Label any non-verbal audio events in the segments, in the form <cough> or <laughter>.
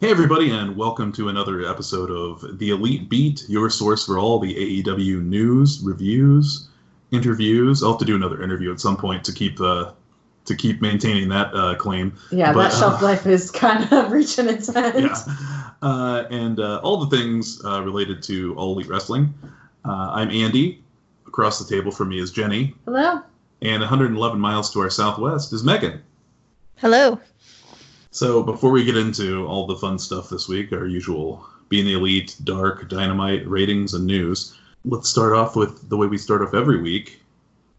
Hey, everybody, and welcome to another episode of The Elite Beat, your source for all the AEW news, reviews, interviews. I'll have to do another interview at some point to keep uh, to keep maintaining that uh, claim. Yeah, But, that shelf uh, life is kind of <laughs> reaching its end. Yeah, uh, and uh, all the things uh, related to All Elite Wrestling. Uh, I'm Andy. Across the table from me is Jenny, Hello. and 111 miles to our southwest is Megan. Hello. So before we get into all the fun stuff this week, our usual being the elite, dark, dynamite ratings and news, let's start off with the way we start off every week.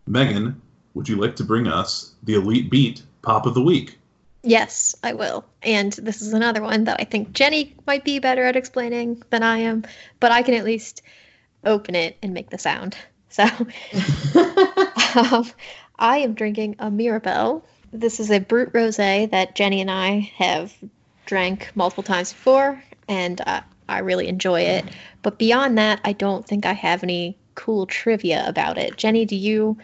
Megan, would you like to bring us the elite beat pop of the week? Yes, I will. And this is another one that I think Jenny might be better at explaining than I am, but I can at least open it and make the sound. So <laughs> <laughs> um, I am drinking a Mirabelle. This is a Brut rosé that Jenny and I have drank multiple times before, and uh, I really enjoy it. But beyond that, I don't think I have any cool trivia about it. Jenny, do you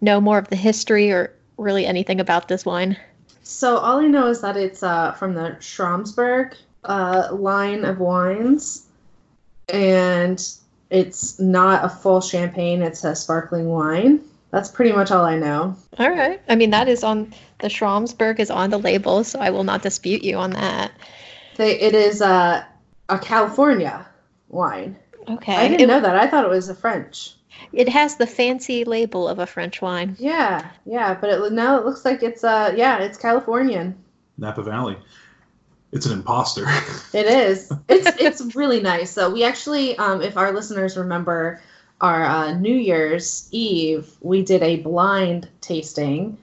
know more of the history or really anything about this wine? so all I know is that it's uh, from the Schramsberg uh, line of wines, and it's not a full champagne; it's a sparkling wine. That's pretty much all I know. All right. I mean, that is on the Schramsberg is on the label, so I will not dispute you on that. They, it is uh, a California wine. Okay. I didn't it, know that. I thought it was a French. it has the fancy label of a French wine. Yeah, yeah, but it, now it looks like it's uh, yeah, it's Californian. Napa Valley. It's an imposter. <laughs> It is. It's it's really nice. So we actually, um, if our listeners remember, our uh, New Year's Eve, we did a blind tasting,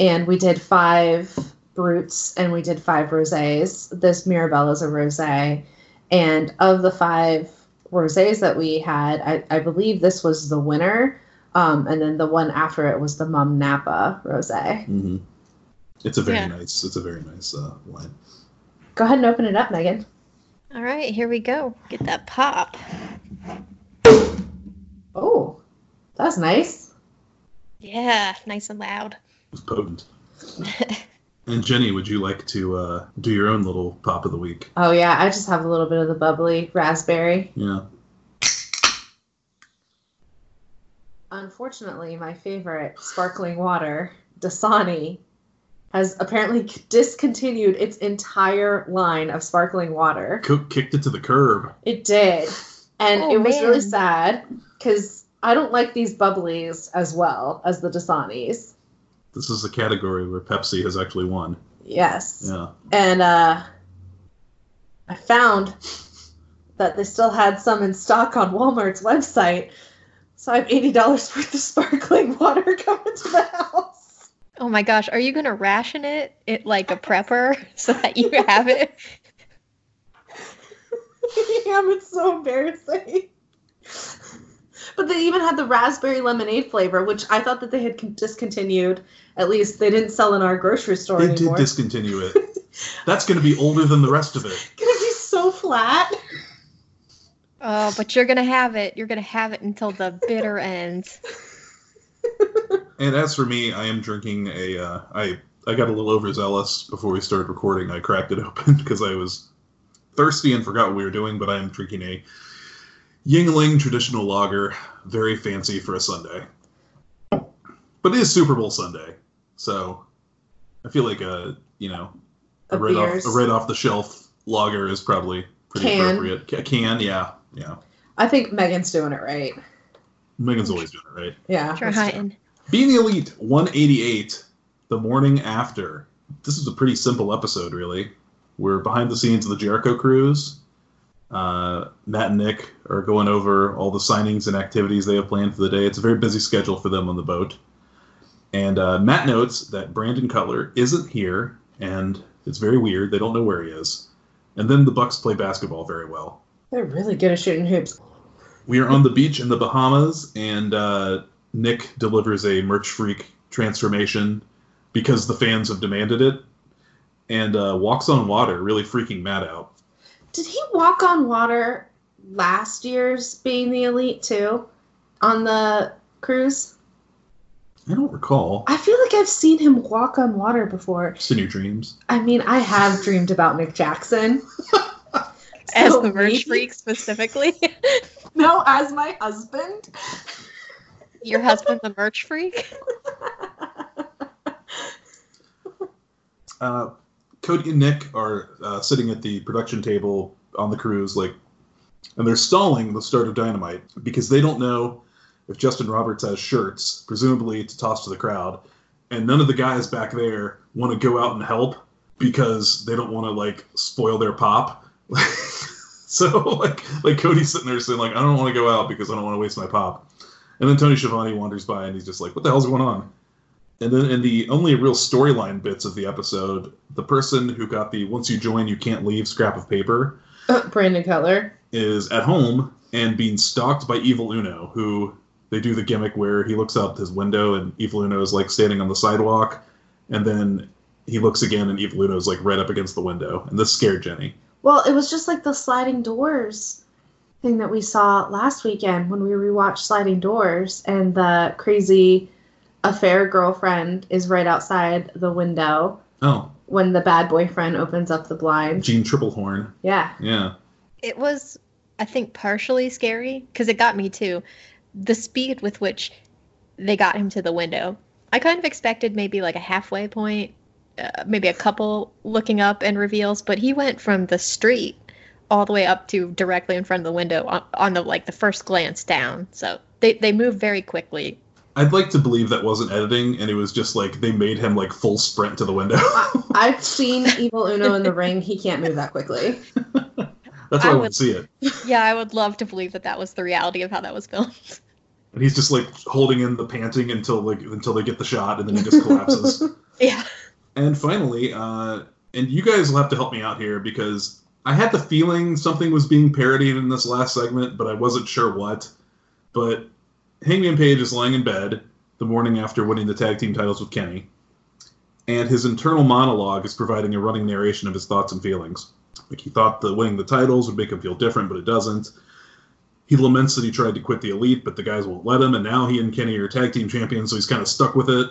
and we did five bruts and we did five rosés. This Mirabelle is a rosé, and of the five rosés that we had, I, I believe this was the winner. Um, and then the one after it was the Mumm Napa rosé. hmm It's a very Yeah. nice. It's a very nice uh, wine. Go ahead and open it up, Megan. All right, here we go. Get that pop. Oh, that's nice. Yeah, nice and loud. It's <laughs> potent. and Jenny, would you like to uh, do your own little pop of the week? Oh yeah, I just have a little bit of the bubbly raspberry. Yeah. Unfortunately, my favorite sparkling water, Dasani, has apparently discontinued its entire line of sparkling water. Coke kicked it to the curb. It did. And Oh, it was really sad because I don't like these bubblies as well as the Dasanis. This is a category where Pepsi has actually won. Yes. Yeah. And uh, I found that they still had some in stock on Walmart's website. So I have $80 worth of sparkling <laughs> water coming to the house. Oh my gosh, are you gonna ration it, it like a prepper <laughs> so that you have it? <laughs> Damn, it's so embarrassing. But they even had the raspberry lemonade flavor, which I thought that they had discontinued. At least they didn't sell in our grocery store They did discontinue it. That's going to be older than the rest of it. <laughs> Gonna be so flat. Oh, but you're gonna have it. You're gonna have it until the bitter end. <laughs> And as for me, I am drinking a. Uh, I I got a little overzealous before we started recording. I cracked it open <laughs> because I was thirsty and forgot what we were doing. But I am drinking a Yuengling traditional lager, very fancy for a Sunday. But it is Super Bowl Sunday, so I feel like a you know a A right off a right off the shelf lager is probably pretty Can. appropriate. Ca- Can yeah yeah. I think Megan's doing it right. Megan's always doing it right. Yeah. that's true. Trying. Being the Elite 188, the morning after. This is a pretty simple episode, really. We're behind the scenes of the Jericho Cruise. Uh, Matt and Nick are going over all the signings and activities they have planned for the day. It's a very busy schedule for them on the boat. And uh, Matt notes that Brandon Cutler isn't here, and it's very weird. They don't know where he is. And then the Bucks play basketball very well. They're really good at shooting hoops. We are on the beach in the Bahamas, and uh, Nick delivers a merch freak transformation because the fans have demanded it, and uh, walks on water, really freaking Matt out. Did he walk on water last year's being the elite too? On the cruise? I don't recall. I feel like I've seen him walk on water before. Just in your dreams. I mean, I have dreamed about Nick Jackson. <laughs> As So the merch maybe- freak specifically. <laughs> No, as my husband. Your husband, the merch freak. Uh, Cody and Nick are uh, sitting at the production table on the cruise, like, and they're stalling the start of Dynamite because they don't know if Justin Roberts has shirts, presumably to toss to the crowd, and none of the guys back there want to go out and help because they don't want to like spoil their pop. <laughs> so like like Cody's sitting there saying like I don't want to go out because I don't want to waste my pop. And then Tony Schiavone wanders by and he's just like, "What the hell's going on?" And then in the only real storyline bits of the episode, the person who got the "once you join, you can't leave" scrap of paper uh, Brandon Cutler. is at home and being stalked by Evil Uno, who they do the gimmick where he looks out his window and Evil Uno is like standing on the sidewalk, and then he looks again and Evil Uno is like right up against the window, and this scared Jenny. Well, it was just like the sliding doors thing that we saw last weekend when we rewatched Sliding Doors, and the crazy affair girlfriend is right outside the window Oh, when the bad boyfriend opens up the blind. Jeanne Tripplehorn. Yeah. Yeah. It was, I think, partially scary because it got me too. The speed with which they got him to the window. I kind of expected maybe like a halfway point, uh, maybe a couple looking up and reveals, but he went from the street all the way up to directly in front of the window on, on the like the first glance down. So they they move very quickly. I'd like to believe that wasn't editing and it was just like they made him like full sprint to the window. I, <laughs> I've seen Evil Uno in the ring. He can't move that quickly. That's why I I, would- want see it. Yeah, I would love to believe that that was the reality of how that was filmed. <laughs> And he's just like holding in the panting until like until they get the shot, and then he just collapses. <laughs> yeah. And finally, uh, and you guys will have to help me out here because I had the feeling something was being parodied in this last segment, but I wasn't sure what. But Hangman Page is lying in bed the morning after winning the tag team titles with Kenny, and his internal monologue is providing a running narration of his thoughts and feelings. Like he thought that winning the titles would make him feel different, but it doesn't. He laments that he tried to quit the elite, but the guys won't let him, and now he and Kenny are tag team champions, so he's kind of stuck with it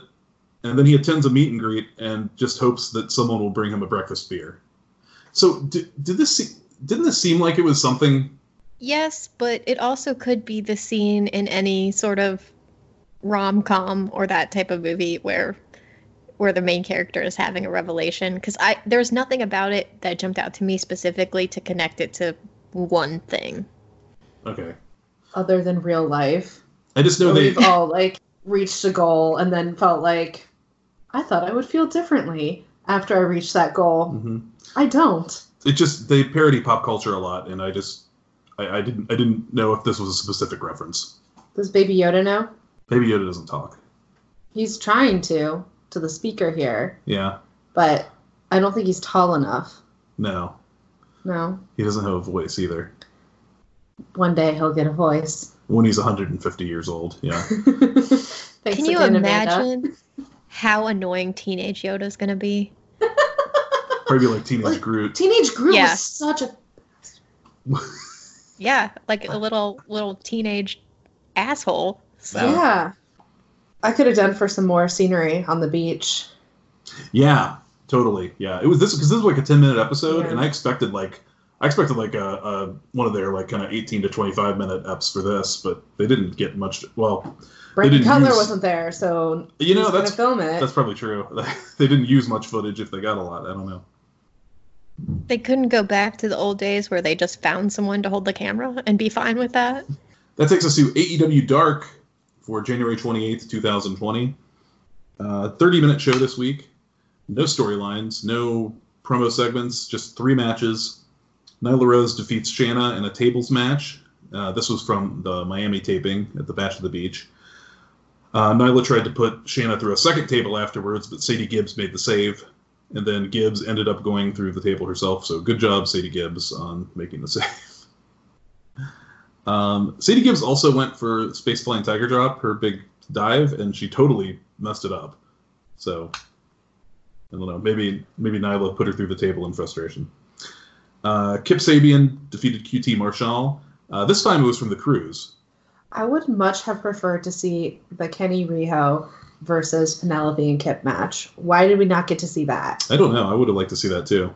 and then he attends a meet and greet and just hopes that someone will bring him a breakfast beer. So did, did this didn't this seem like it was something? Yes, but it also could be the scene in any sort of rom com or that type of movie where where the main character is having a revelation. Because I there's nothing about it that jumped out to me specifically to connect it to one thing. Okay, Other than real life. I just know where they. we've all like reached a goal and then felt like I thought I would feel differently after I reached that goal. Mhm. I don't. It just they parody pop culture a lot, and I just I, I didn't I didn't know if this was a specific reference. Does Baby Yoda know? Baby Yoda doesn't talk. He's trying to to the speaker here, Yeah, but I don't think he's tall enough. no, No. he doesn't have a voice either. One day he'll get a voice. When he's 150 years old, yeah. <laughs> Thanks Can you again, imagine how annoying teenage Yoda's gonna be? Probably like teenage Groot. Teenage Groot Yeah. was such a Yeah, like a little little teenage asshole. So yeah. I could have done for some more scenery on the beach. Yeah, totally. Yeah, it was this because this was like a 10 minute episode, Yeah. and I expected like I expected like a, a one of their like kind of 18 to 25 minute eps for this, but they didn't get much. Well, Brandon didn't Cutler use- wasn't there, so you know who's that's film it. that's probably true. <laughs> they didn't use much footage if they got a lot. I don't know. They couldn't go back to the old days where they just found someone to hold the camera and be fine with that. That takes us to AEW Dark for January 28th, 2020. Uh, 30 minute show this week. No storylines, no promo segments, just three matches. Nyla Rose defeats Shanna in a tables match. Uh, this was from the Miami taping at the Bash of the Beach. Uh, Nyla tried to put Shanna through a second table afterwards, but Sadie Gibbs made the save. And then Gibbs ended up going through the table herself. So good job, Sadie Gibbs, on making the <laughs> save. Um, Sadie Gibbs also went for Space Flying Tiger Drop, her big dive, and she totally messed it up. So I don't know. Maybe maybe Nyla put her through the table in frustration. Uh, Kip Sabian defeated QT Marshall. Uh, this time it was from the cruise. I would much have preferred to see the Kenny Riho versus Penelope and Kip match. Why did we not get to see that? I don't know. I would have liked to see that too.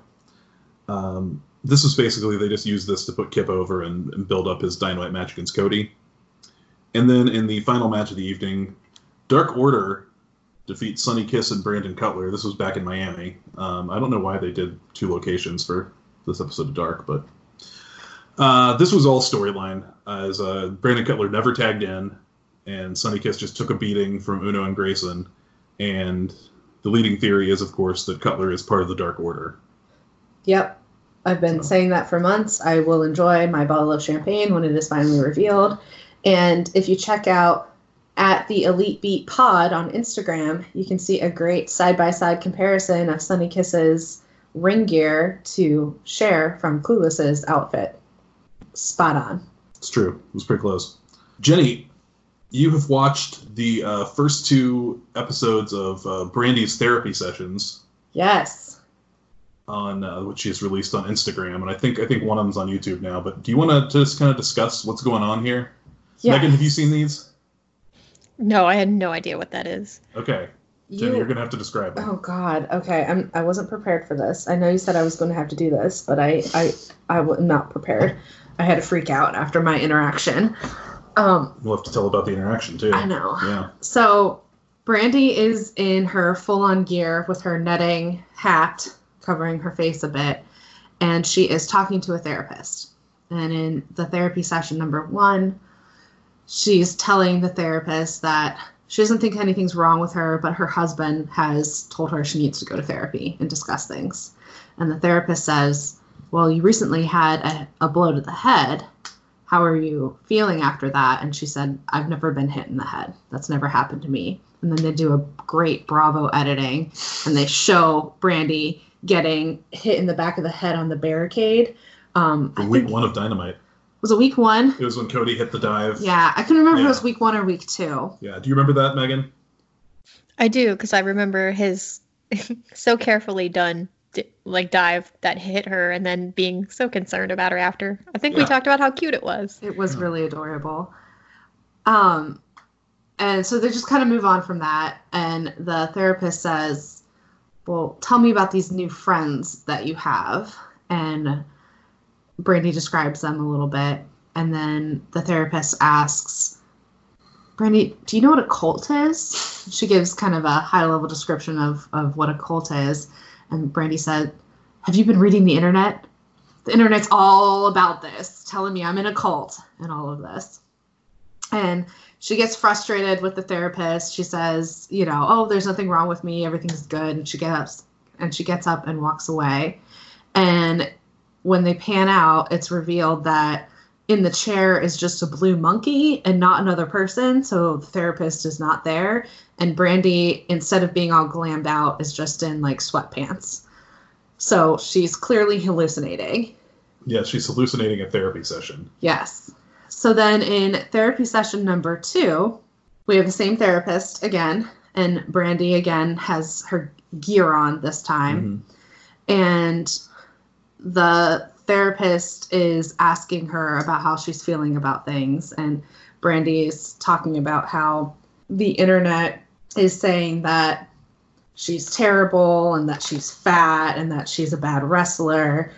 Um, this was basically they just used this to put Kip over and, and build up his Dynamite match against Cody. And then in the final match of the evening, Dark Order defeat Sonny Kiss and Brandon Cutler. This was back in Miami. Um, I don't know why they did two locations for this episode of Dark, but uh, this was all storyline. As uh, Brandon Cutler never tagged in, and Sonny Kiss just took a beating from Uno and Grayson. And the leading theory is, of course, that Cutler is part of the Dark Order. Yep. I've been saying that for months. I will enjoy my bottle of champagne when it is finally revealed. And if you check out at the Elite Beat Pod on Instagram, you can see a great side by side comparison of Sonny Kiss's ring gear to Cher from Clueless's outfit. Spot on. It's true. It was pretty close. Jenny, you have watched the uh, first two episodes of uh, Brandi's therapy sessions Yes. on uh, which she has released on Instagram, and I think I think one of them's on YouTube now. But do you want to just kind of discuss what's going on here? Yeah. Megan, have you seen these? No, I had no idea what that is. Okay, Jenny, You- you're gonna have to describe them. Oh God. Okay. I'm. I wasn't prepared for this. I know you said I was going to have to do this, but I. I. I was not prepared. I had to freak out after my interaction. Um. We'll have to tell about the interaction too. I know. Yeah. So, Brandi is in her full-on gear with her netting hat covering her face a bit, and she is talking to a therapist. And in the therapy session number one, she's telling the therapist that she doesn't think anything's wrong with her, but her husband has told her she needs to go to therapy and discuss things. And the therapist says, Well, you recently had a, a blow to the head. How are you feeling after that? And she said, I've never been hit in the head. That's never happened to me. And then they do a great Bravo editing and they show Brandi getting hit in the back of the head on the barricade. Um, For I week one of Dynamite, was it week one? it was when Cody hit the dive. Yeah, I couldn't remember if it was week one or week two. Yeah. Do you remember that, Megan? I do because I remember his <laughs> so carefully done d- like dive that hit her and then being so concerned about her after. I think we talked about how cute it was. It was Yeah. really adorable. Um, and so they just kind of move on from that, and the therapist says, "Well, tell me about these new friends that you have." And Brandi describes them a little bit, and then the therapist asks, "Brandi, do you know what a cult is?" She gives kind of a high-level description of of what a cult is, and Brandi said, "Have you been reading the internet?" the internet's all about this, telling me I'm in a cult and all of this. And she gets frustrated with the therapist. She says, you know, oh, there's nothing wrong with me, everything's good. And she gets and she gets up and walks away. And when they pan out, it's revealed that in the chair is just a blue monkey and not another person. So the therapist is not there. And Brandi, instead of being all glammed out, is just in like sweatpants. So she's clearly hallucinating. Yeah, she's hallucinating a therapy session. Yes. So then in therapy session number two, we have the same therapist again, and Brandi again has her gear on this time. Mhm. And the therapist is asking her about how she's feeling about things. And Brandi is talking about how the internet is saying that she's terrible and that she's fat and that she's a bad wrestler.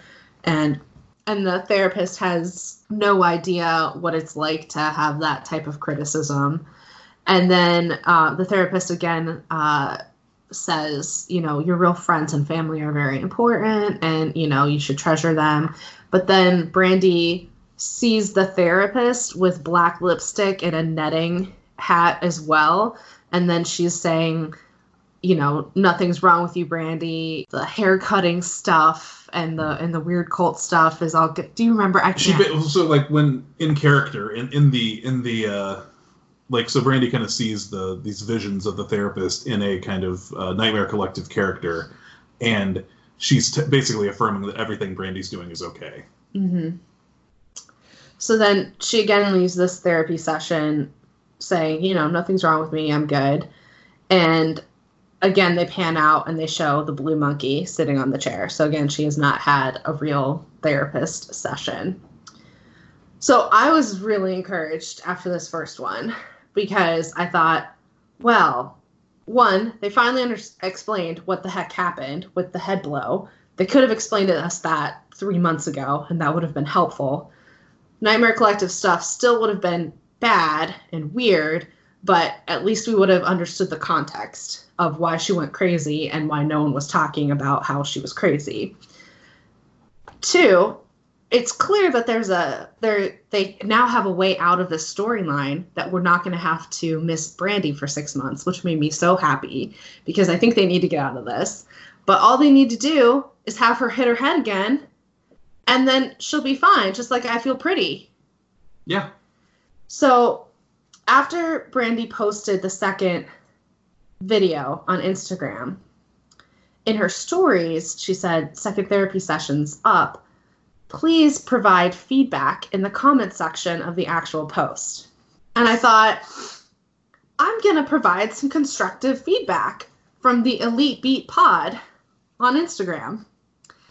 And and the therapist has no idea what it's like to have that type of criticism. And then uh, the therapist again uh, says, you know, your real friends and family are very important and, you know, you should treasure them. But then Brandi sees the therapist with black lipstick and a netting hat as well. And then she's saying, you know, nothing's wrong with you, Brandi. The hair cutting stuff and the and the weird cult stuff is all good. Do you remember? I She can't. ba- so like when in character in in the in the uh like so Brandi kind of sees the these visions of the therapist in a kind of uh, nightmare collective character, and she's t- basically affirming that everything Brandi's doing is okay. mm-hmm. So then she again leaves this therapy session saying, you know, nothing's wrong with me, I'm good. And again, they pan out and they show the blue monkey sitting on the chair. So again, she has not had a real therapist session. So I was really encouraged after this first one because I thought, well, one, they finally under- explained what the heck happened with the head blow. They could have explained to us that three months ago, and that would have been helpful. Nightmare Collective stuff still would have been bad and weird, but at least we would have understood the context of why she went crazy and why no one was talking about how she was crazy. Two, it's clear that there's a there they now have a way out of this storyline that we're not going to have to miss Brandi for 6 months, which made me so happy because I think they need to get out of this. But all they need to do is have her hit her head again and then she'll be fine just like I feel pretty. Yeah. So after Brandi posted the second video on Instagram, in her stories, she said, second therapy sessions up. Please provide feedback in the comment section of the actual post. And I thought, I'm going to provide some constructive feedback from the Elite Beat Pod on Instagram.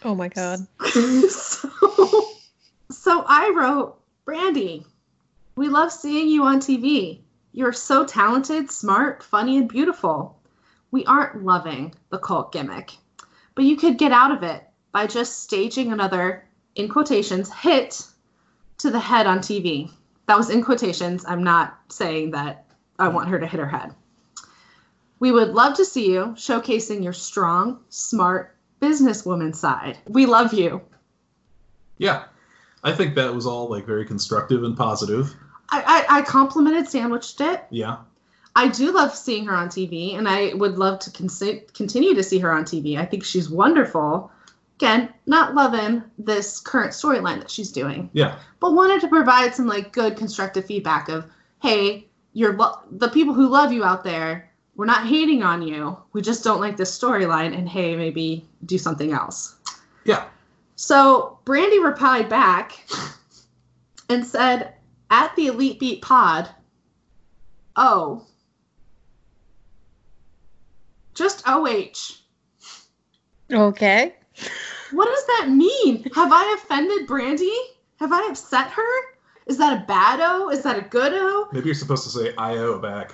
Oh my god. <laughs> so, so I wrote, Brandi, we love seeing you on TV. You're so talented, smart, funny, and beautiful. We aren't loving the cult gimmick, but you could get out of it by just staging another, in quotations, hit to the head on TV. That was in quotations. I'm not saying that I want her to hit her head. We would love to see you showcasing your strong, smart businesswoman side. We love you. Yeah. I think that was all like very constructive and positive. I, I, I complimented Sandwiched it. Yeah. I do love seeing her on TV, and I would love to con- continue to see her on TV. I think she's wonderful. Again, not loving this current storyline that she's doing, Yeah. but wanted to provide some like good constructive feedback of, hey, you're lo- the people who love you out there. We're not hating on you. We just don't like this storyline, and hey, maybe do something else. Yeah. So Brandi replied back and said, at the Elite Beat Pod, oh, just OH. Okay. What does that mean? Have I offended Brandi? Have I upset her? Is that a bad O? Is that a good O? Maybe you're supposed to say IO back.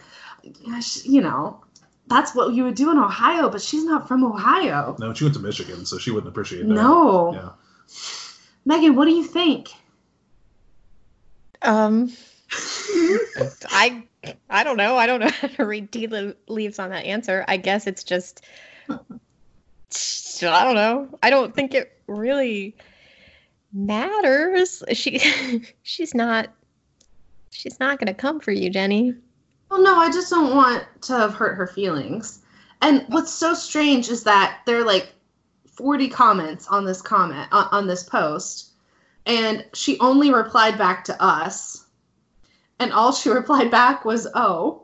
Gosh, You know, that's what you would do in Ohio, but she's not from Ohio. No, she went to Michigan, so she wouldn't appreciate that. No. Yeah. Megan, what do you think? Um I I don't know. I don't know how to read tea leaves on that answer. I guess it's just I don't know. I don't think it really matters. She <laughs> she's not she's not going to come for you, Jenny. Well, no, I just don't want to have hurt her feelings. And what's so strange is that there are like 40 comments on this comment on, on this post, and she only replied back to us, and all she <laughs> replied back was "Oh."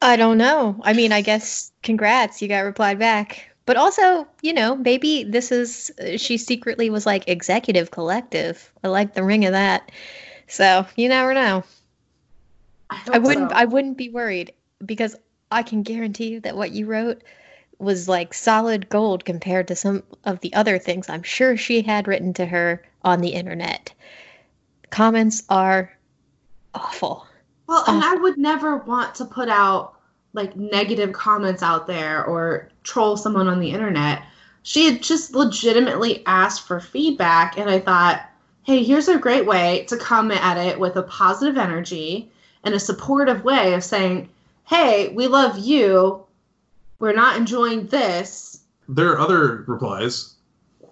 I don't know. I mean, I guess congrats, you got replied back. But also, you know, maybe this is uh, she secretly was like executive collective. I like the ring of that. So, you never know. I, I wouldn't so. I wouldn't be worried because I can guarantee you that what you wrote was like solid gold compared to some of the other things I'm sure she had written to her on the internet. Comments are awful. Well, and I would never want to put out like negative comments out there or troll someone on the internet. She had just legitimately asked for feedback, and I thought, hey, here's a great way to come at it with a positive energy and a supportive way of saying, hey, we love you. We're not enjoying this. There are other replies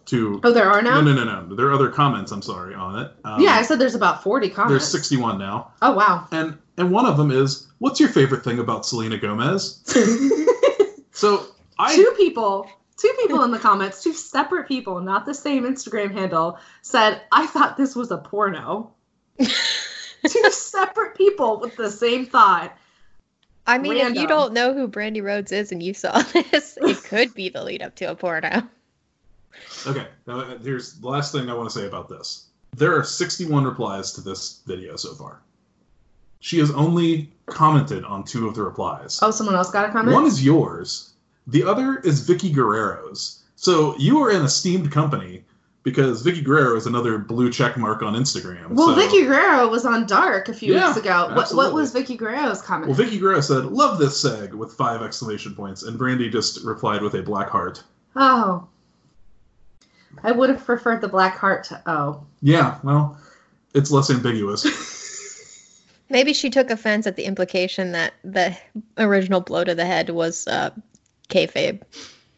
to. Oh, there are now? No, no, no, no. There are other comments. I'm sorry on it. Um, Yeah, I said there's about 40 comments. There's 61 now, Oh, wow. and and one of them is, "What's your favorite thing about Selena Gomez?" <laughs> So I two people two people in the comments two separate people not the same instagram handle said i thought this was a porno <laughs> two separate people with the same thought I mean, if you don't know who Brandi Rhodes is and you saw <laughs> this, it could be the lead up to a porno. Okay, now here's the last thing I want to say about this. There are 61 replies to this video so far. She has only commented on two of the replies. oh someone else got a comment One is yours, the other is Vickie Guerrero's. So you are an esteemed company because Vickie Guerrero is another blue check mark on Instagram. Well, so- Vickie Guerrero was on Dark a few Yeah, weeks ago. What, what was Vickie Guerrero's comment? Well, Vickie Guerrero said, "Love this seg" with five exclamation points, and Brandi just replied with a black heart. oh, I would have preferred the black heart to oh. Yeah, well, it's less ambiguous. <laughs> Maybe she took offense at the implication that the original blow to the head was uh, kayfabe.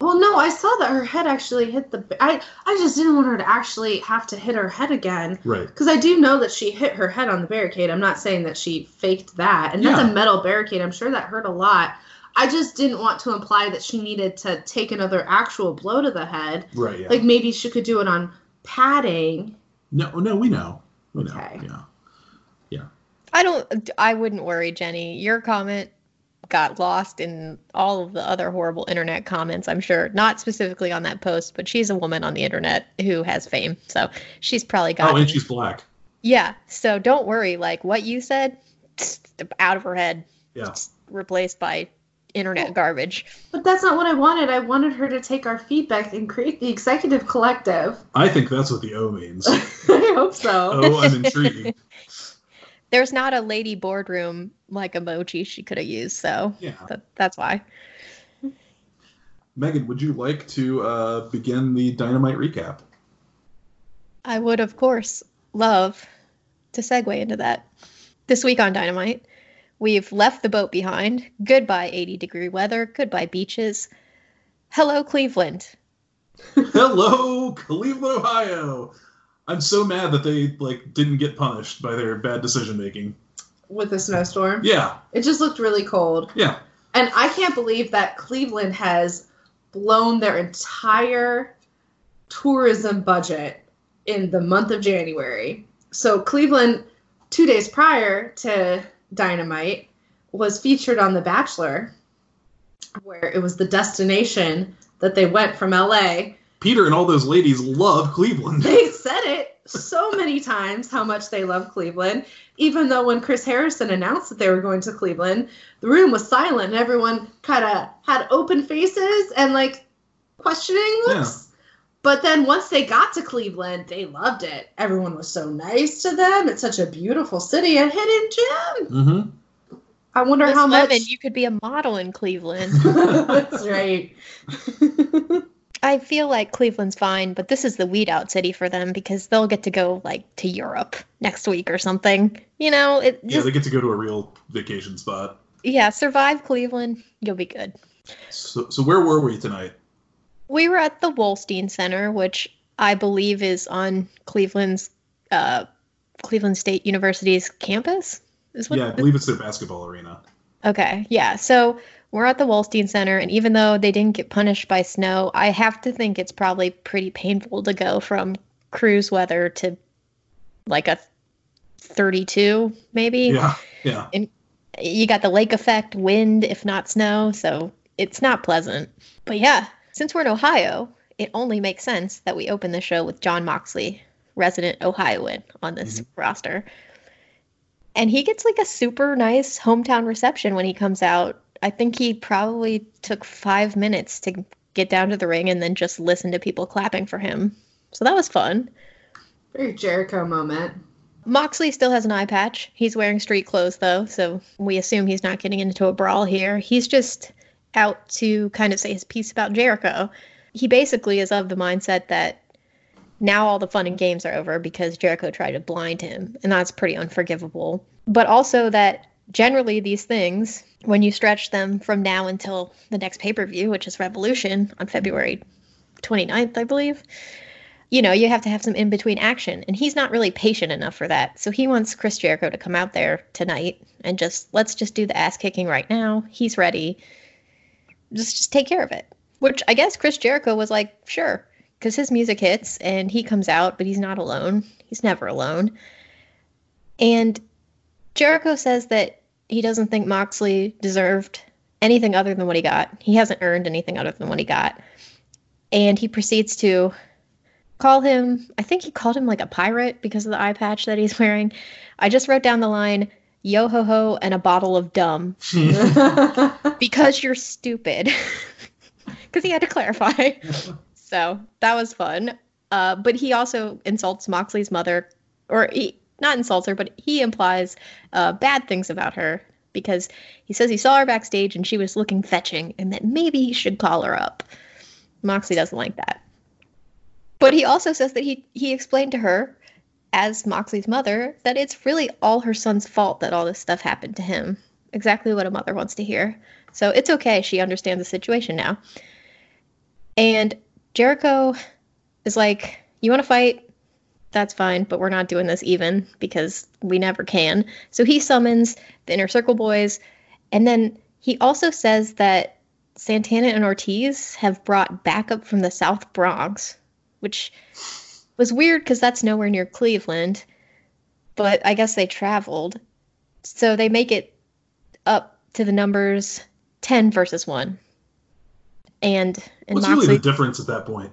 Well, no, I saw that her head actually hit the. I I just didn't want her to actually have to hit her head again right. because I do know that she hit her head on the barricade. I'm not saying that she faked that, and that's a metal barricade. I'm sure that hurt a lot. I just didn't want to imply that she needed to take another actual blow to the head. Right. Yeah. Like maybe she could do it on padding. no, no, we know. We know. Okay. Yeah. I don't. I wouldn't worry, Jenny. Your comment got lost in all of the other horrible internet comments. I'm sure, not specifically on that post, but she's a woman on the internet who has fame, so she's probably got. Oh, and she's black. Yeah. So don't worry. Like what you said, <tsk> out of her head, Yeah. replaced by internet garbage. But that's not what I wanted. I wanted her to take our feedback and create the executive collective. I think that's what the O means. <laughs> I hope so. oh, I'm intrigued. <laughs> There's not a lady boardroom like emoji she could have used, so Yeah. that, that's why. Megan, would you like to uh, begin the dynamite recap? I would, of course, love to segue into that. This week on Dynamite, we've left the boat behind. Goodbye, 80 degree weather. Goodbye, beaches. Hello, Cleveland. <laughs> Hello, Cleveland, Ohio. I'm so mad that they like didn't get punished by their bad decision making. With the snowstorm. Yeah, It just looked really cold. yeah. And I can't believe that Cleveland has blown their entire tourism budget in the month of January. So Cleveland, two days prior to Dynamite, was featured on The Bachelor, where it was the destination that they went from LA. Peter and all those ladies love Cleveland. They said it so many times how much they love Cleveland, even though when Chris Harrison announced that they were going to Cleveland, the room was silent and everyone kind of had open faces and like questioning looks. But then once they got to Cleveland, they loved it. Everyone was so nice to them. It's such a beautiful city, a hidden gem. Mm-hmm. I wonder Miss how much. You could be a model in Cleveland. <laughs> That's right. <laughs> <laughs> I feel like Cleveland's fine, but this is the weed out city for them because they'll get to go like to Europe next week or something. You know, it Yeah, they get to go to a real vacation spot. yeah, survive Cleveland, you'll be good. So, so where were we tonight? We were at the Wolstein Center, which I believe is on Cleveland's uh, Cleveland State University's campus. Is what Yeah, I believe it's their basketball arena. Okay, yeah. So we're at the Wolstein Center, and even though they didn't get punished by snow, I have to think it's probably pretty painful to go from cruise weather to like a 32, maybe. Yeah, yeah. You got the lake effect, wind, if not snow, so it's not pleasant. But yeah, since we're in Ohio, it only makes sense that we open the show with Jon Moxley, resident Ohioan, on this mm-hmm. roster. And he gets like a super nice hometown reception when he comes out. I think he probably took five minutes to get down to the ring and then just listen to people clapping for him. So that was fun. Very Jericho moment. Moxley still has an eye patch. He's wearing street clothes though, so we assume he's not getting into a brawl here. He's just out to kind of say his piece about Jericho. He basically is of the mindset that now all the fun and games are over because Jericho tried to blind him, and that's pretty unforgivable. But also that generally these things, when you stretch them from now until the next pay per view, which is Revolution on February 29th, I believe, you know, you have to have some in between action. And he's not really patient enough for that. So he wants Chris Jericho to come out there tonight and just let's just do the ass kicking right now. He's ready. Just just take care of it. Which I guess Chris Jericho was like, sure, because his music hits and he comes out, but he's not alone. He's never alone. And Jericho says that he doesn't think Moxley deserved anything other than what he got. He hasn't earned anything other than what he got. And he proceeds to call him, I think he called him like a pirate because of the eye patch that he's <laughs> wearing. I just wrote down the line, yo ho ho, and a bottle of dumb <laughs> because you're stupid. <laughs> Because he had to clarify. so that was fun. Uh, but he also insults Moxley's mother, or he, not insults her, but he implies uh, bad things about her because he says he saw her backstage and she was looking fetching and that maybe he should call her up. Moxley doesn't like that. But he also says that he, he explained to her, as Moxley's mother, that it's really all her son's fault that all this stuff happened to him. Exactly what a mother wants to hear. So it's okay. She understands the situation now. And Jericho is like, You want to fight? That's fine, but we're not doing this even because we never can. So he summons the Inner Circle boys. And then he also says that Santana and Ortiz have brought backup from the South Bronx, which was weird because that's nowhere near Cleveland. But I guess they traveled. So they make it up to the numbers 10 versus 1. And, and What's Moxley, really the difference at that point?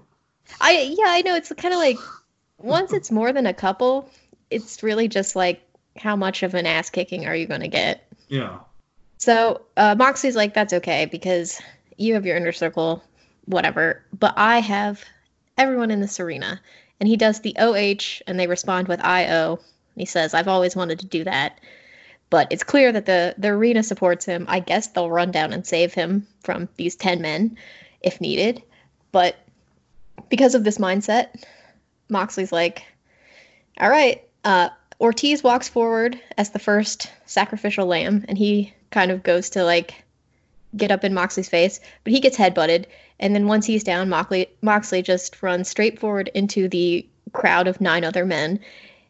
I yeah, I know it's kind of like once it's more than a couple, it's really just like how much of an ass kicking are you going to get? Yeah. So uh, Moxley's like, that's okay because you have your inner circle, whatever. But I have everyone in this arena. And he does the OH and they respond with IO. He says, I've always wanted to do that. But it's clear that the, the arena supports him. I guess they'll run down and save him from these 10 men if needed. But because of this mindset, Moxley's like, all right. Uh, Ortiz walks forward as the first sacrificial lamb, and he kind of goes to like get up in Moxley's face, but he gets headbutted. And then once he's down, Moxley Moxley just runs straight forward into the crowd of nine other men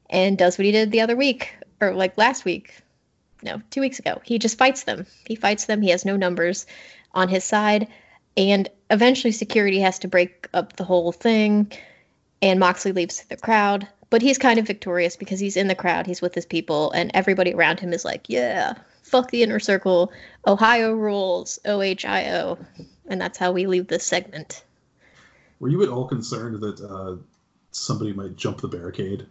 and does what he did the other week or like last week. No, two weeks ago. He just fights them. He fights them. He has no numbers on his side. And eventually security has to break up the whole thing. And Moxley leaves the crowd. But he's kind of victorious because he's in the crowd, he's with his people, and everybody around him is like, yeah, fuck the inner circle. Ohio rules, OHIO. And that's how we leave this segment. Were you at all concerned that uh, somebody might jump the barricade?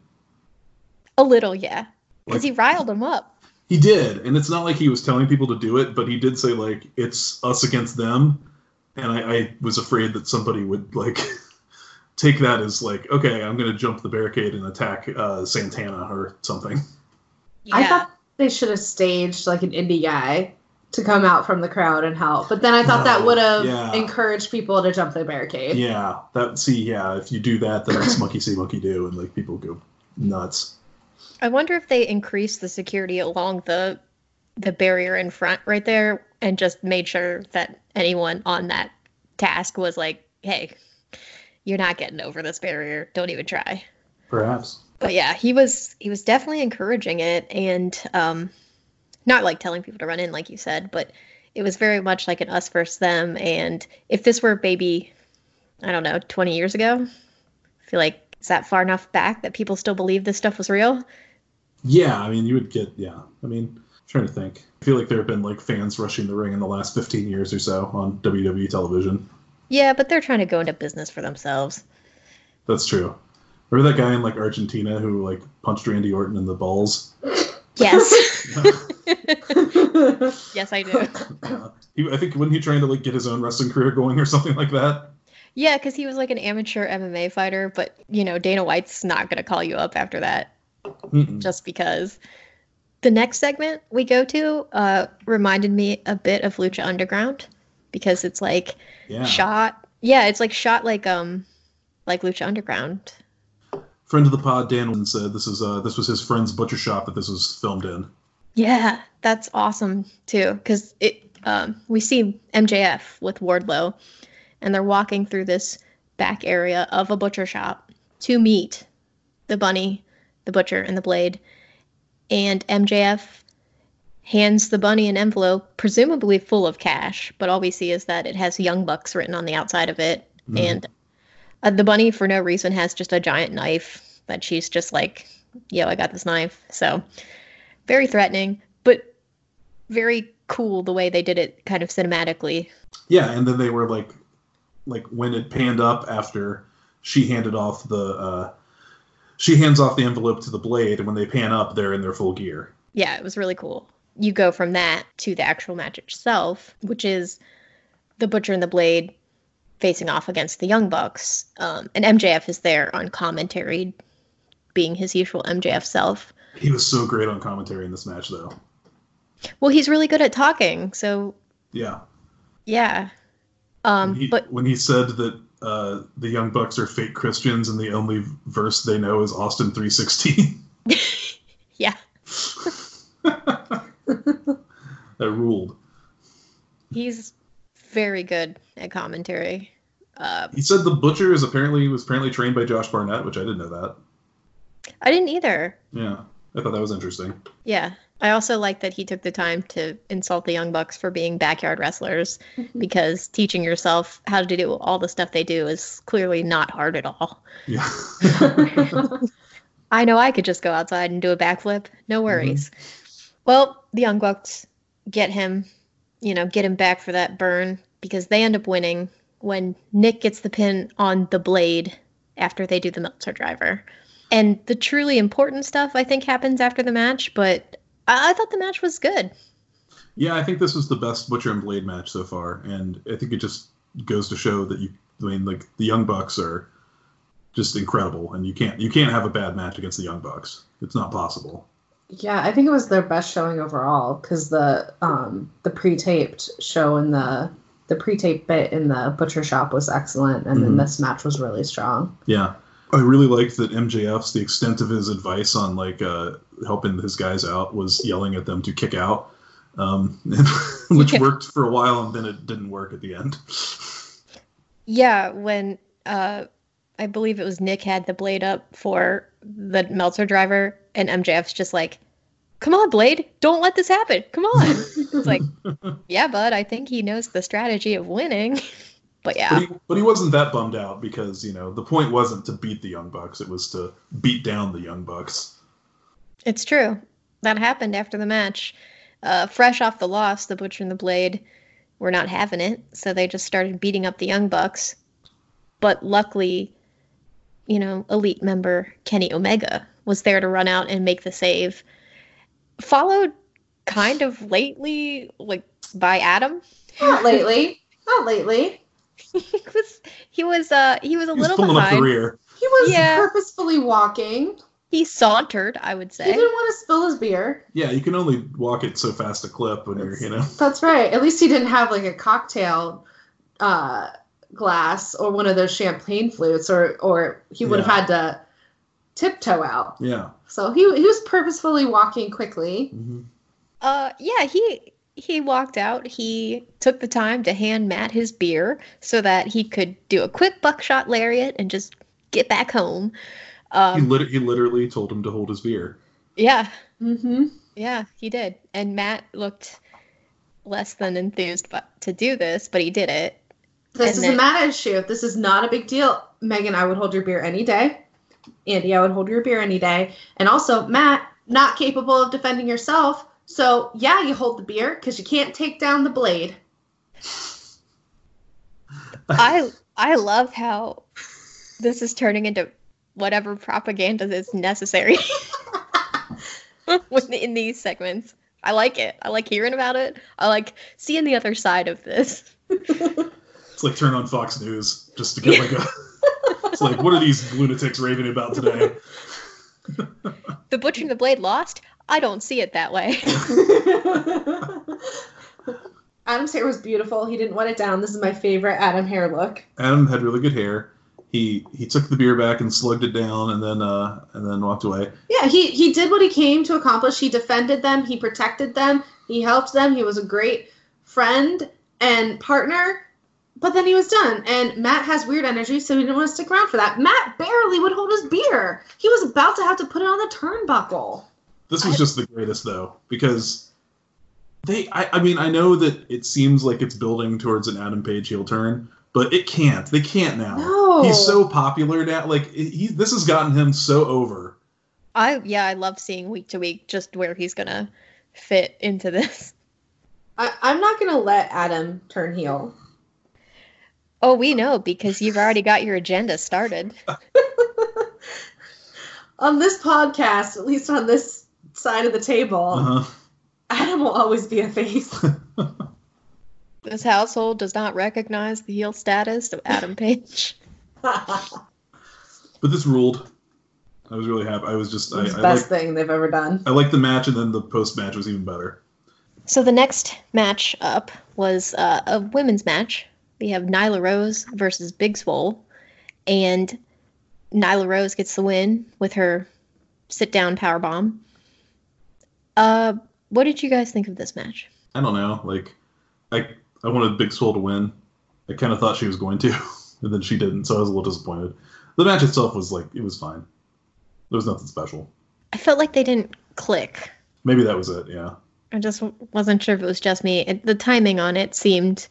A little, yeah. Because Like- he riled them up. He did, and it's not like he was telling people to do it, but he did say like it's us against them, and I, I was afraid that somebody would like <laughs> take that as like okay, I'm going to jump the barricade and attack uh, Santana or something. Yeah. I thought they should have staged like an indie guy to come out from the crowd and help. But then I thought that would have yeah. encouraged people to jump the barricade. Yeah, that see, yeah, if you do that, then it's monkey see, monkey do, and like people go nuts. I wonder if they increased the security along the the barrier in front right there and just made sure that anyone on that task was like, "Hey, you're not getting over this barrier. Don't even try." Perhaps. But yeah, he was he was definitely encouraging it and um not like telling people to run in like you said, but it was very much like an us versus them and if this were maybe I don't know, 20 years ago, I feel like is that far enough back that people still believe this stuff was real? Yeah, I mean, you would get. Yeah, I mean, I'm trying to think. I feel like there have been like fans rushing the ring in the last 15 years or so on WWE television. Yeah, but they're trying to go into business for themselves. That's true. Remember that guy in like Argentina who like punched Randy Orton in the balls? Yes. <laughs> Yes, I do. He, I think wasn't he trying to like get his own wrestling career going or something like that. Yeah, because he was like an amateur MMA fighter, but you know, Dana White's not going to call you up after that Mm-mm. just because. The next segment we go to uh, reminded me a bit of Lucha Underground because it's like Yeah. shot. Yeah, it's like shot like um like Lucha Underground. Friend of the pod, Dan said this is uh this was his friend's butcher shop that this was filmed in. Yeah, that's awesome too because it um, we see MJF with Wardlow, and they're walking through this back area of a butcher shop to meet the bunny, the butcher, and the blade. And MJF hands the bunny an envelope, presumably full of cash, but all we see is that it has Young Bucks written on the outside of it, Mhm. and uh, the bunny for no reason has just a giant knife that she's just like, "Yo, I got this knife." So very threatening, but very cool the way they did it kind of cinematically. Yeah, and then they were like, like when it panned up after she handed off the, uh, she hands off the envelope to the blade, and when they pan up, they're in their full gear. Yeah, it was really cool. You go from that to the actual match itself, which is the butcher and the blade facing off against the Young Bucks. Um, and MJF is there on commentary, being his usual MJF self. He was so great on commentary in this match, though. Well, he's really good at talking, so Yeah. yeah. Um, when, he, but when he said that uh, the Young Bucks are fake Christians and the only verse they know is Austin three sixteen. <laughs> yeah, that ruled. he's very good at commentary. Uh, He said the butcher is apparently was apparently trained by Josh Barnett, which I didn't know that. I didn't either. Yeah, I thought that was interesting. Yeah. I also like that he took the time to insult the Young Bucks for being backyard wrestlers <laughs> because teaching yourself how to do all the stuff they do is clearly not hard at all. Yeah. <laughs> <laughs> I know I could just go outside and do a backflip. No worries. Well, the Young Bucks get him, you know, get him back for that burn because they end up winning when Nick gets the pin on the blade after they do the Meltzer driver. And the truly important stuff, I think, happens after the match, but I, I thought the match was good. yeah, I think this was the best Butcher and Blade match so far, and I think it just goes to show that you. I mean, like the Young Bucks are just incredible, and you can't you can't have a bad match against the Young Bucks. It's not possible. Yeah, I think it was their best showing overall because the um the pre-taped show in the the pre-taped bit in the butcher shop was excellent, and Mhm. then this match was really strong. Yeah. I really liked that MJF's the extent of his advice on like uh, helping his guys out was yelling at them to kick out, um, <laughs> which Yeah. worked for a while and then it didn't work at the end. Yeah, when uh, I believe it was Nick had the blade up for the Meltzer driver, and MJF's just like, "Come on, Blade, don't let this happen. Come on." it's like, <laughs> yeah, bud, I think he knows the strategy of winning. <laughs> but yeah, But he, but he wasn't that bummed out because you know the point wasn't to beat the Young Bucks; it was to beat down the Young Bucks. it's true. That happened after the match. Uh, fresh off the loss, the Butcher and the Blade were not having it, so they just started beating up the Young Bucks. But luckily, you know, elite member Kenny Omega was there to run out and make the save. Followed kind of lately, like by Adam. Not lately, not lately. <laughs> he was he was uh he was a He's little pulling up the behind. rear. He was Yeah. purposefully walking. He sauntered, I would say. He didn't want to spill his beer. Yeah, you can only walk it so fast a clip when you're you know. That's right. At least he didn't have like a cocktail uh, glass or one of those champagne flutes, or or he would Yeah. have had to tiptoe out. Yeah. So he he was purposefully walking quickly. hmm Uh, yeah, he he walked out. He took the time to hand Matt his beer so that he could do a quick buckshot lariat and just get back home. He, Um, lit- he literally told him to hold his beer. yeah, Mm-hmm. yeah, he did. And Matt looked less than enthused but, to do this, but he did it. This And is then- a Matt issue. This is not a big deal. Megan, I would hold your beer any day. Andy, I would hold your beer any day. And also, Matt, not capable of defending yourself. So yeah, you hold the beer because you can't take down the blade. <laughs> I I love how this is turning into whatever propaganda is necessary <laughs> <laughs> in these segments. I like it. I like hearing about it. I like seeing the other side of this. It's like turn on Fox News just to get like a. it's like what are these lunatics raving about today? <laughs> The Butcher and the Blade lost. I don't see it that way. <laughs> Adam's hair was beautiful. He didn't wet it down. This is my favorite Adam hair look. Adam had really good hair. He he took the beer back and slugged it down, and then uh and then walked away. Yeah, he he did what he came to accomplish. He defended them. He protected them. He helped them. He was a great friend and partner. But then he was done. And Matt has weird energy, so he didn't want to stick around for that. Matt barely would hold his beer. He was about to have to put it on the turnbuckle. This was I- just the greatest though because they. I, I mean I know that it seems like it's building towards an Adam Page heel turn, but it can't. They can't now. No. He's so popular now. Like he, this has gotten him so over. I yeah, I love seeing week to week just where he's gonna fit into this. I, I'm not gonna let Adam turn heel. Oh, we know because you've already got your agenda started. <laughs> on this podcast, at least on this side of the table, Uh-huh. Adam will always be a face. <laughs> This household does not recognize the heel status of Adam Page. <laughs> But this ruled. I was really happy. I was just I, it's the I best like thing they've ever done. I liked the match, and then the post match was even better. So the next match up was uh, a women's match. We have Nyla Rose versus Big Swole, and Nyla Rose gets the win with her sit down power bomb. Uh, what did you guys think of this match? I don't know. Like, I I wanted Big Swole to win. I kind of thought she was going to, <laughs> and then she didn't, so I was a little disappointed. The match itself was like it was fine. There was nothing special. I felt like they didn't click. Maybe that was it. Yeah. I just wasn't sure if it was just me. It, the timing on it seemed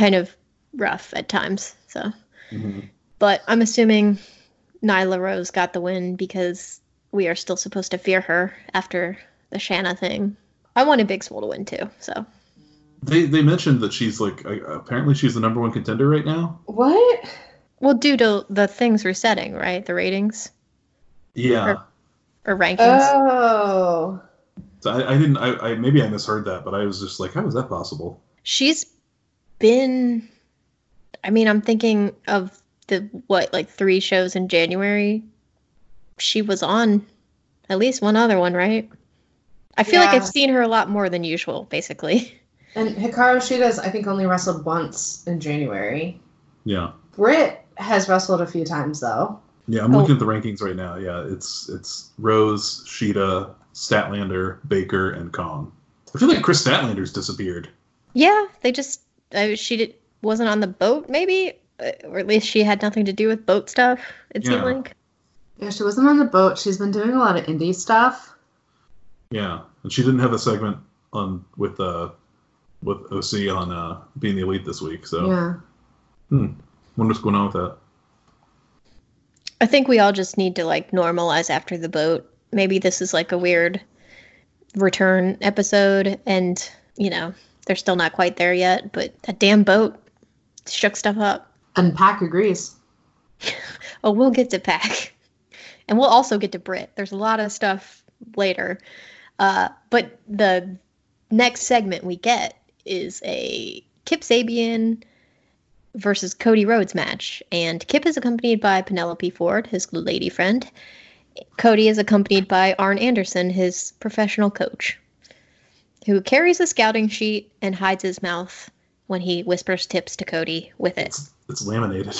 kind of rough at times. So, hmm but I'm assuming Nyla Rose got the win because we are still supposed to fear her after the Shanna thing. I wanted Big Swole to win too. So They they mentioned that she's like I, apparently she's the number one contender right now. What? Well, due to the things resetting, right? The ratings Yeah. Or- or rankings. Oh. So I, I didn't. I, I maybe I misheard that, but I was just like, how is that possible? She's been. I mean, I'm thinking of the what, like three shows in January. She was on at least one other one, right? I feel like I've seen her a lot more than usual, basically. And Hikaru Shida's, I think, only wrestled once in January. Yeah. Britt has wrestled a few times, though. Yeah, I'm Oh. looking at oh. the rankings right now. Yeah, it's it's Rose, Shida, Statlander, Baker, and Kong. I feel like Kris Statlander's disappeared. Yeah, they just uh, she did, wasn't on the boat, maybe, Uh, or at least she had nothing to do with boat stuff. It seemed Yeah. like. Yeah, she wasn't on the boat. She's been doing a lot of indie stuff. Yeah, and she didn't have a segment on with uh with OC on uh being the elite this week. So Yeah. hmm. wonder what's going on with that. I think we all just need to like normalize after the boat. Maybe this is like a weird return episode, and you know they're still not quite there yet. But that damn boat shook stuff up. And Pack agrees. <laughs> Oh, we'll get to Pack, <laughs> and we'll also get to Britt. There's a lot of stuff later, uh, but the next segment we get is a Kip Sabian versus Cody Rhodes match, and Kip is accompanied by Penelope Ford, his lady friend. Cody is accompanied by Arn Anderson, his professional coach, who carries a scouting sheet and hides his mouth when he whispers tips to Cody with it. It's it's laminated.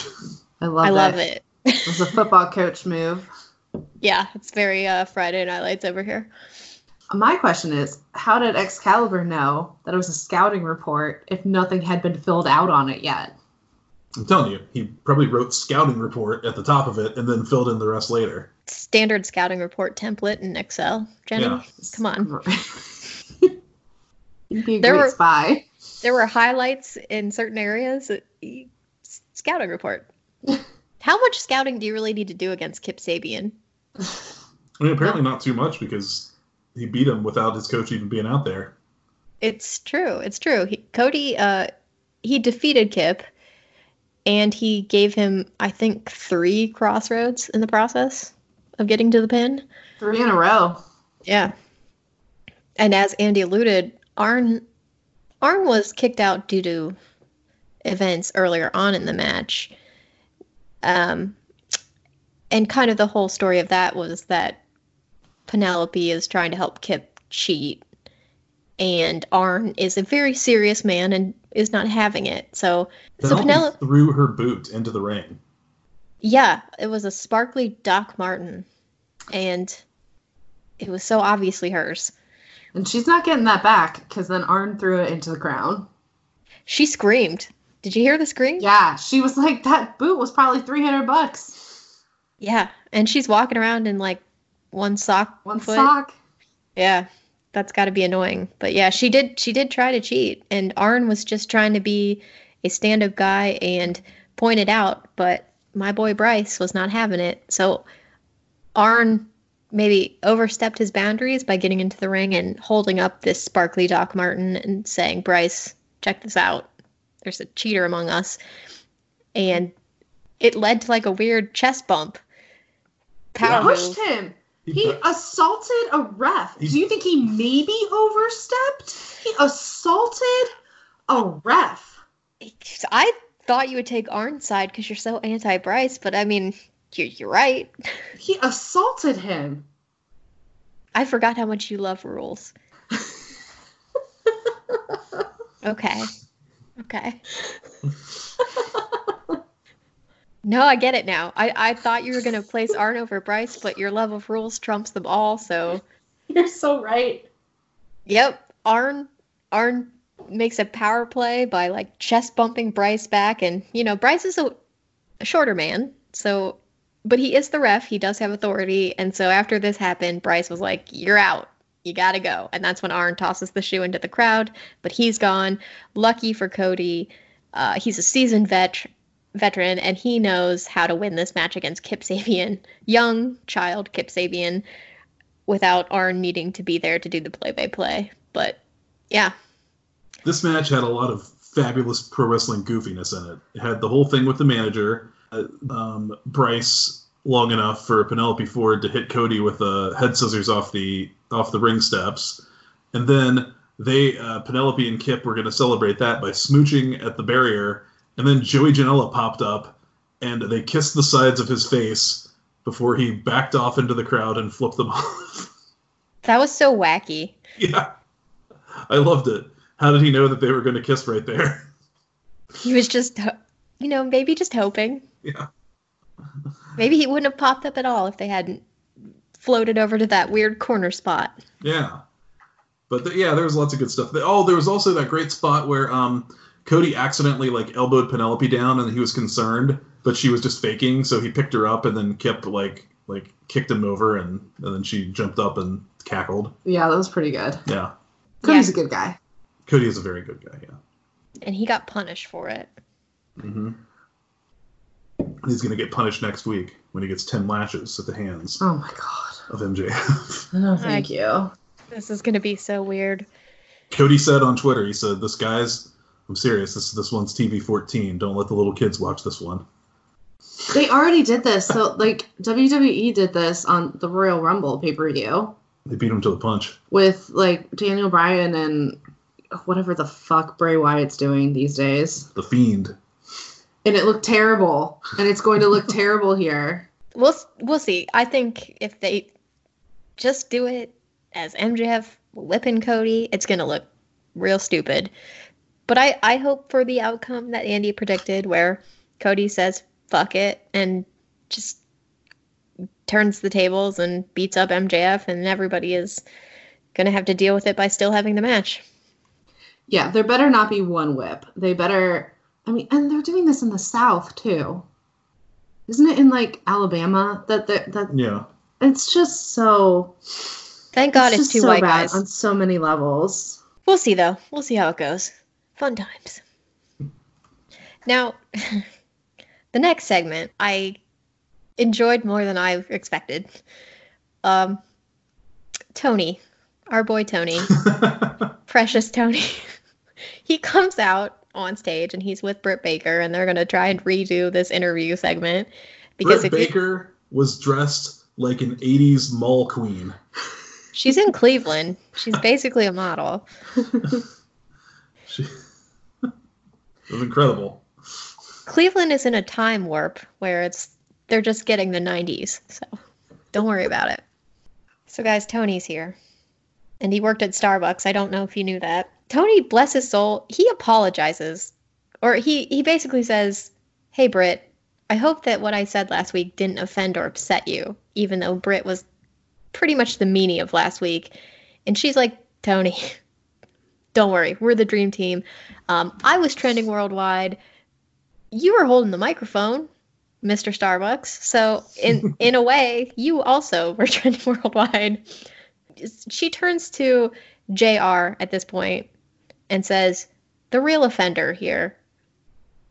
I love I it. love it. It was a football coach move. <laughs> Yeah, it's very uh, Friday Night Lights over here. My question is, how did Excalibur know that it was a scouting report if nothing had been filled out on it yet? I'm telling you, he probably wrote scouting report at the top of it and then filled in the rest later. Standard scouting report template in Excel. Jenny, Yeah. come on. <laughs> You'd be a There great were- spy. There were highlights in certain areas. Scouting report. <laughs> How much scouting do you really need to do against Kip Sabian? I mean, apparently not too much because he beat him without his coach even being out there. It's true. It's true. He, Cody, uh, he defeated Kip, and he gave him, I think, three crossroads in the process of getting to the pin. Three in a row. Yeah. And as Andy alluded, Arn Arn was kicked out due to events earlier on in the match. Um and kind of the whole story of that was that Penelope is trying to help Kip cheat and Arn is a very serious man and is not having it. So so Penelope Penelope threw her boot into the ring. yeah, it was a sparkly Doc Marten and it was so obviously hers. And she's not getting that back because then Arn threw it into the crowd. She screamed. Did you hear the scream? Yeah, she was like, that boot was probably 300 bucks. Yeah, and she's walking around in like one sock. One foot. sock. Yeah, that's got to be annoying. But yeah, she did. She did try to cheat, and Arn was just trying to be a stand-up guy and point it out. But my boy Bryce was not having it. So Arn maybe overstepped his boundaries by getting into the ring and holding up this sparkly Doc Marten and saying, "Bryce, check this out. There's a cheater among us," and it led to like a weird chest bump. He pushed move. him. He assaulted a ref. He- Do you think he maybe overstepped? He assaulted a ref. I thought you would take Arn's side because you're so anti Bryce, but I mean, you're, you're right. He assaulted him. I forgot how much you love rules. Okay. Okay. No, I get it now. I, I thought you were going to place Arn over Bryce, but your love of rules trumps them all. So, You're so right. yep, Arn Arn makes a power play by like chest bumping Bryce back, and you know Bryce is a, a shorter man, so but he is the ref. He does have authority, and so after this happened, Bryce was like, "You're out. You gotta go." And that's when Arn tosses the shoe into the crowd, but he's gone. Lucky for Cody, uh, he's a seasoned vet veteran, and he knows how to win this match against Kip Sabian, young child Kip Sabian, without Arn needing to be there to do the play-by-play. But yeah, This match had a lot of fabulous pro wrestling goofiness in it. It had the whole thing with the manager, um, Bryce, long enough for Penelope Ford to hit Cody with uh, head scissors off the off the ring steps, and then they uh, Penelope and Kip were going to celebrate that by smooching at the barrier, and then Joey Janela popped up, and they kissed the sides of his face before he backed off into the crowd and flipped them <laughs> off. that was so wacky. yeah, I loved it. How did he know that they were going to kiss right there? He was just, you know, maybe just hoping. Yeah. Maybe he wouldn't have popped up at all if they hadn't floated over to that weird corner spot. Yeah. But th- yeah, there was lots of good stuff. Oh, there was also that great spot where um, Cody accidentally like elbowed Penelope down, and he was concerned, but she was just faking. So he picked her up, and then kept like like kicked him over, and, and then she jumped up and cackled. Yeah, that was pretty good. Yeah, Cody's Yeah. a good guy. Cody is a very good guy. Yeah. And he got punished for it. Hmm He's gonna get punished next week when he gets ten lashes at the hands Oh my god. of MJF. <laughs> No, thank you. This is going to be so weird. Cody said on Twitter, he said, "This guy's, I'm serious. This this one's TV 14. Don't let the little kids watch this one." They already did this. So, like, WWE did this on the Royal Rumble pay per view They beat him to the punch. with, like, Daniel Bryan and whatever the fuck Bray Wyatt's doing these days. The Fiend. And it looked terrible. And it's going to look <laughs> terrible here. We'll we'll see. I think if they just do it as MJF whipping Cody, it's going to look real stupid. But I I hope for the outcome that Andy predicted, where Cody says "fuck it" and just turns the tables and beats up MJF, and everybody is going to have to deal with it by still having the match. Yeah, there better not be one whip. They better. I mean, and they're doing this in the South, too. Isn't it in, like, Alabama? That, that, that Yeah. It's just so. Thank God it's, just two so white bad guys. on so many levels. We'll see though. We'll see how it goes. Fun times. Now, <laughs> the next segment I enjoyed more than I expected. Um, Tony, our boy Tony, <laughs> precious Tony, <laughs> he comes out on stage and he's with Britt Baker, and they're gonna try and redo this interview segment because Britt if you, Baker was dressed like an 80s mall queen. she's in Cleveland, she's basically a model. <laughs> She, it was incredible. Cleveland is in a time warp where it's they're just getting the 90s. So don't worry about it. So guys, Tony's here. And he worked at Starbucks. I don't know if you knew that. Tony, bless his soul, he apologizes. Or he he basically says, "Hey Britt, I hope that what I said last week didn't offend or upset you, even though Britt was pretty much the meanie of last week." And she's like, "Tony, <laughs> don't worry. We're the dream team. Um, I was trending worldwide you were holding the microphone, Mr. Starbucks. So in <laughs> in a way, you also <laughs> were trending worldwide. She turns to JR at this point and says, "The real offender here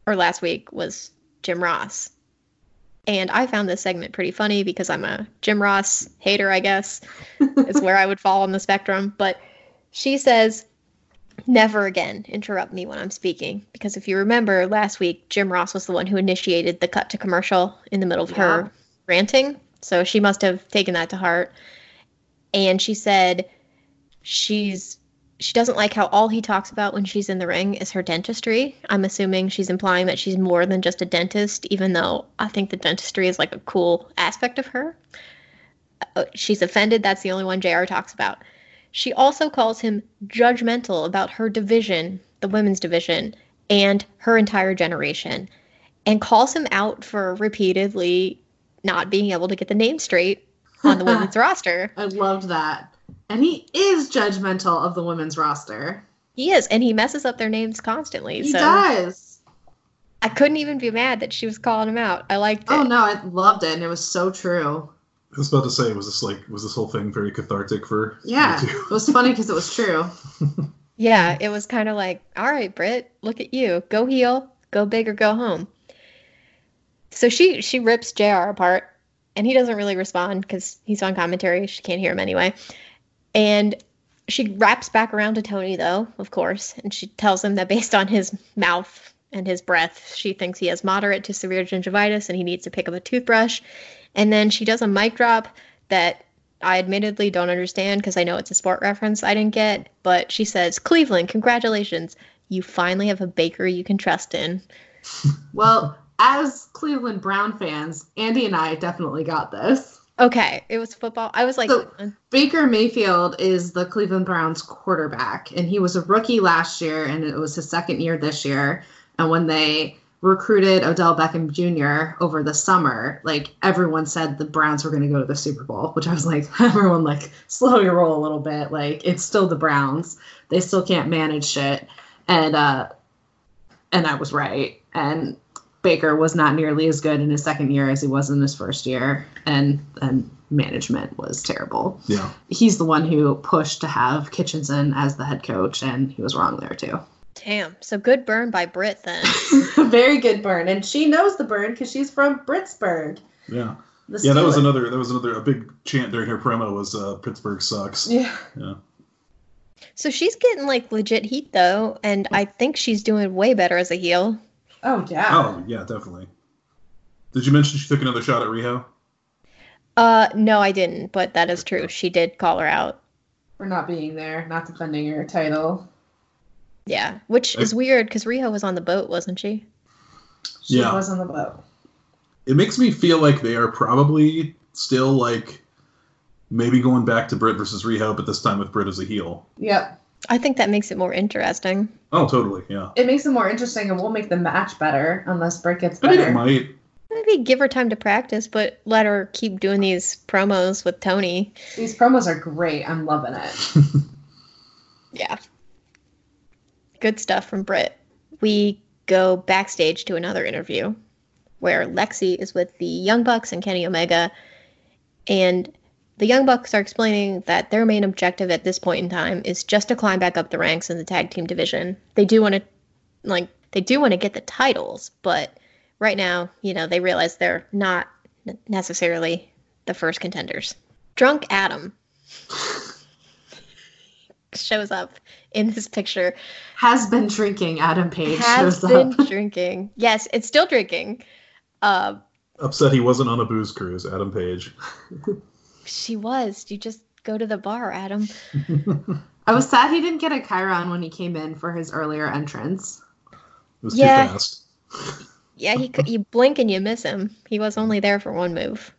or last week was Jim Ross." And I found this segment pretty funny because I'm a Jim Ross hater, I guess. is <laughs> where I would fall on the spectrum, but she says, never again interrupt me when I'm speaking. Because if you remember last week, Jim Ross was the one who initiated the cut to commercial in the middle of Yeah. her ranting. So she must have taken that to heart. And she said she's she doesn't like how all he talks about when she's in the ring is her dentistry. I'm assuming she's implying that she's more than just a dentist, even though I think the dentistry is like a cool aspect of her. Uh, she's offended. That's the only one JR talks about. She also calls him judgmental about her division, the women's division, and her entire generation, and calls him out for repeatedly not being able to get the name straight on the <laughs> women's roster. I loved that. And he is judgmental of the women's roster. He is, and he messes up their names constantly. He so does. I couldn't even be mad that she was calling him out. I liked oh, it. Oh no, I loved it, and it was so true. I was about to say, was this like was this whole thing very cathartic for Yeah, you two? it was funny because it was true. <laughs> Yeah, it was kind of like, all right, Britt, look at you. Go heel, go big or go home. So she she rips JR apart and he doesn't really respond cuz he's on commentary. She can't hear him anyway. And she wraps back around to Tony though, of course, and she tells him that based on his mouth and his breath, she thinks he has moderate to severe gingivitis and he needs to pick up a toothbrush. And then she does a mic drop that I admittedly don't understand because I know it's a sport reference I didn't get, but she says, Cleveland, congratulations. You finally have a baker you can trust in. Well, as Cleveland Brown fans, Andy and I definitely got this. Okay, it was football. I was like, So- Baker Mayfield is the Cleveland Browns quarterback, and he was a rookie last year, and it was his second year this year. And when they recruited Odell Beckham Jr. over the summer, like everyone said the Browns were going to go to the Super Bowl, which I was like, <laughs> everyone like slow your roll a little bit. Like it's still the Browns. They still can't manage shit. And uh and I was right. And Baker was not nearly as good in his second year as he was in his first year, and and management was terrible. Yeah. He's the one who pushed to have Kitchenson as the head coach, and he was wrong there too. damn. So good burn by Britt then. <laughs> Very good burn, and she knows the burn because she's from Britsburg. Yeah. The Yeah, that was another that was another a big chant during her promo was uh, Pittsburgh sucks. Yeah. Yeah. so she's getting like legit heat though, and I think she's doing way better as a heel. Oh yeah. Oh, yeah, definitely. Did you mention she took another shot at Riho? Uh, no, I didn't, but that is true. She did call her out. For not being there, not defending her title. Yeah, which is weird because Riho was on the boat, wasn't she? She Yeah. was on the boat. It makes me feel like they are probably still like maybe going back to Britt versus Riho, but this time with Britt as a heel. Yep. I think that makes it more interesting. Oh, totally. Yeah. It makes it more interesting, and we'll make the match better unless Britt gets I think better. it might. Maybe give her time to practice, but let her keep doing these promos with Tony. These promos are great. I'm loving it. <laughs> Yeah. Good stuff from Britt. We go backstage to another interview where Lexy is with the Young Bucks and Kenny Omega. And the Young Bucks are explaining that their main objective at this point in time is just to climb back up the ranks in the tag team division. They do want to, like, they do want to get the titles, but right now, you know, they realize they're not necessarily the first contenders. Drunk Adam <laughs> shows up in this picture Has been drinking. Adam Page has shows been up. <laughs> drinking. Yes, it's still drinking. Uh, Upset he wasn't on a booze cruise, Adam Page. <laughs> she was. You just go to the bar, Adam. <laughs> I was sad he didn't get a Chiron when he came in for his earlier entrance. It was Yeah. too fast. Yeah, he could. You blink and you miss him. He was only there for one move.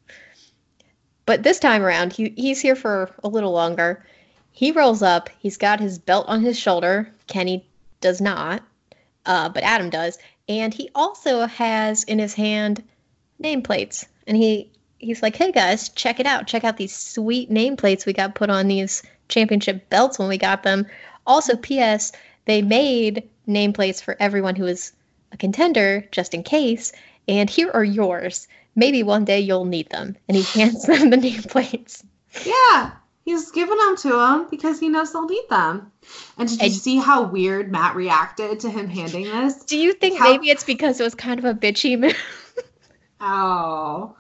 But this time around, he he's here for a little longer. He rolls up. He's got his belt on his shoulder. Kenny does not, uh, but Adam does, and he also has in his hand nameplates. And he he's like, "Hey guys, check it out! Check out these sweet nameplates we got put on these championship belts when we got them." Also, P.S. They made nameplates for everyone who was a contender just in case, and here are yours. Maybe one day you'll need them. And he hands <laughs> them the nameplates. Yeah, he's giving them to him because he knows they'll need them. And did you And- see how weird Matt reacted to him handing this? Do you think How- maybe it's because it was kind of a bitchy move? Oh.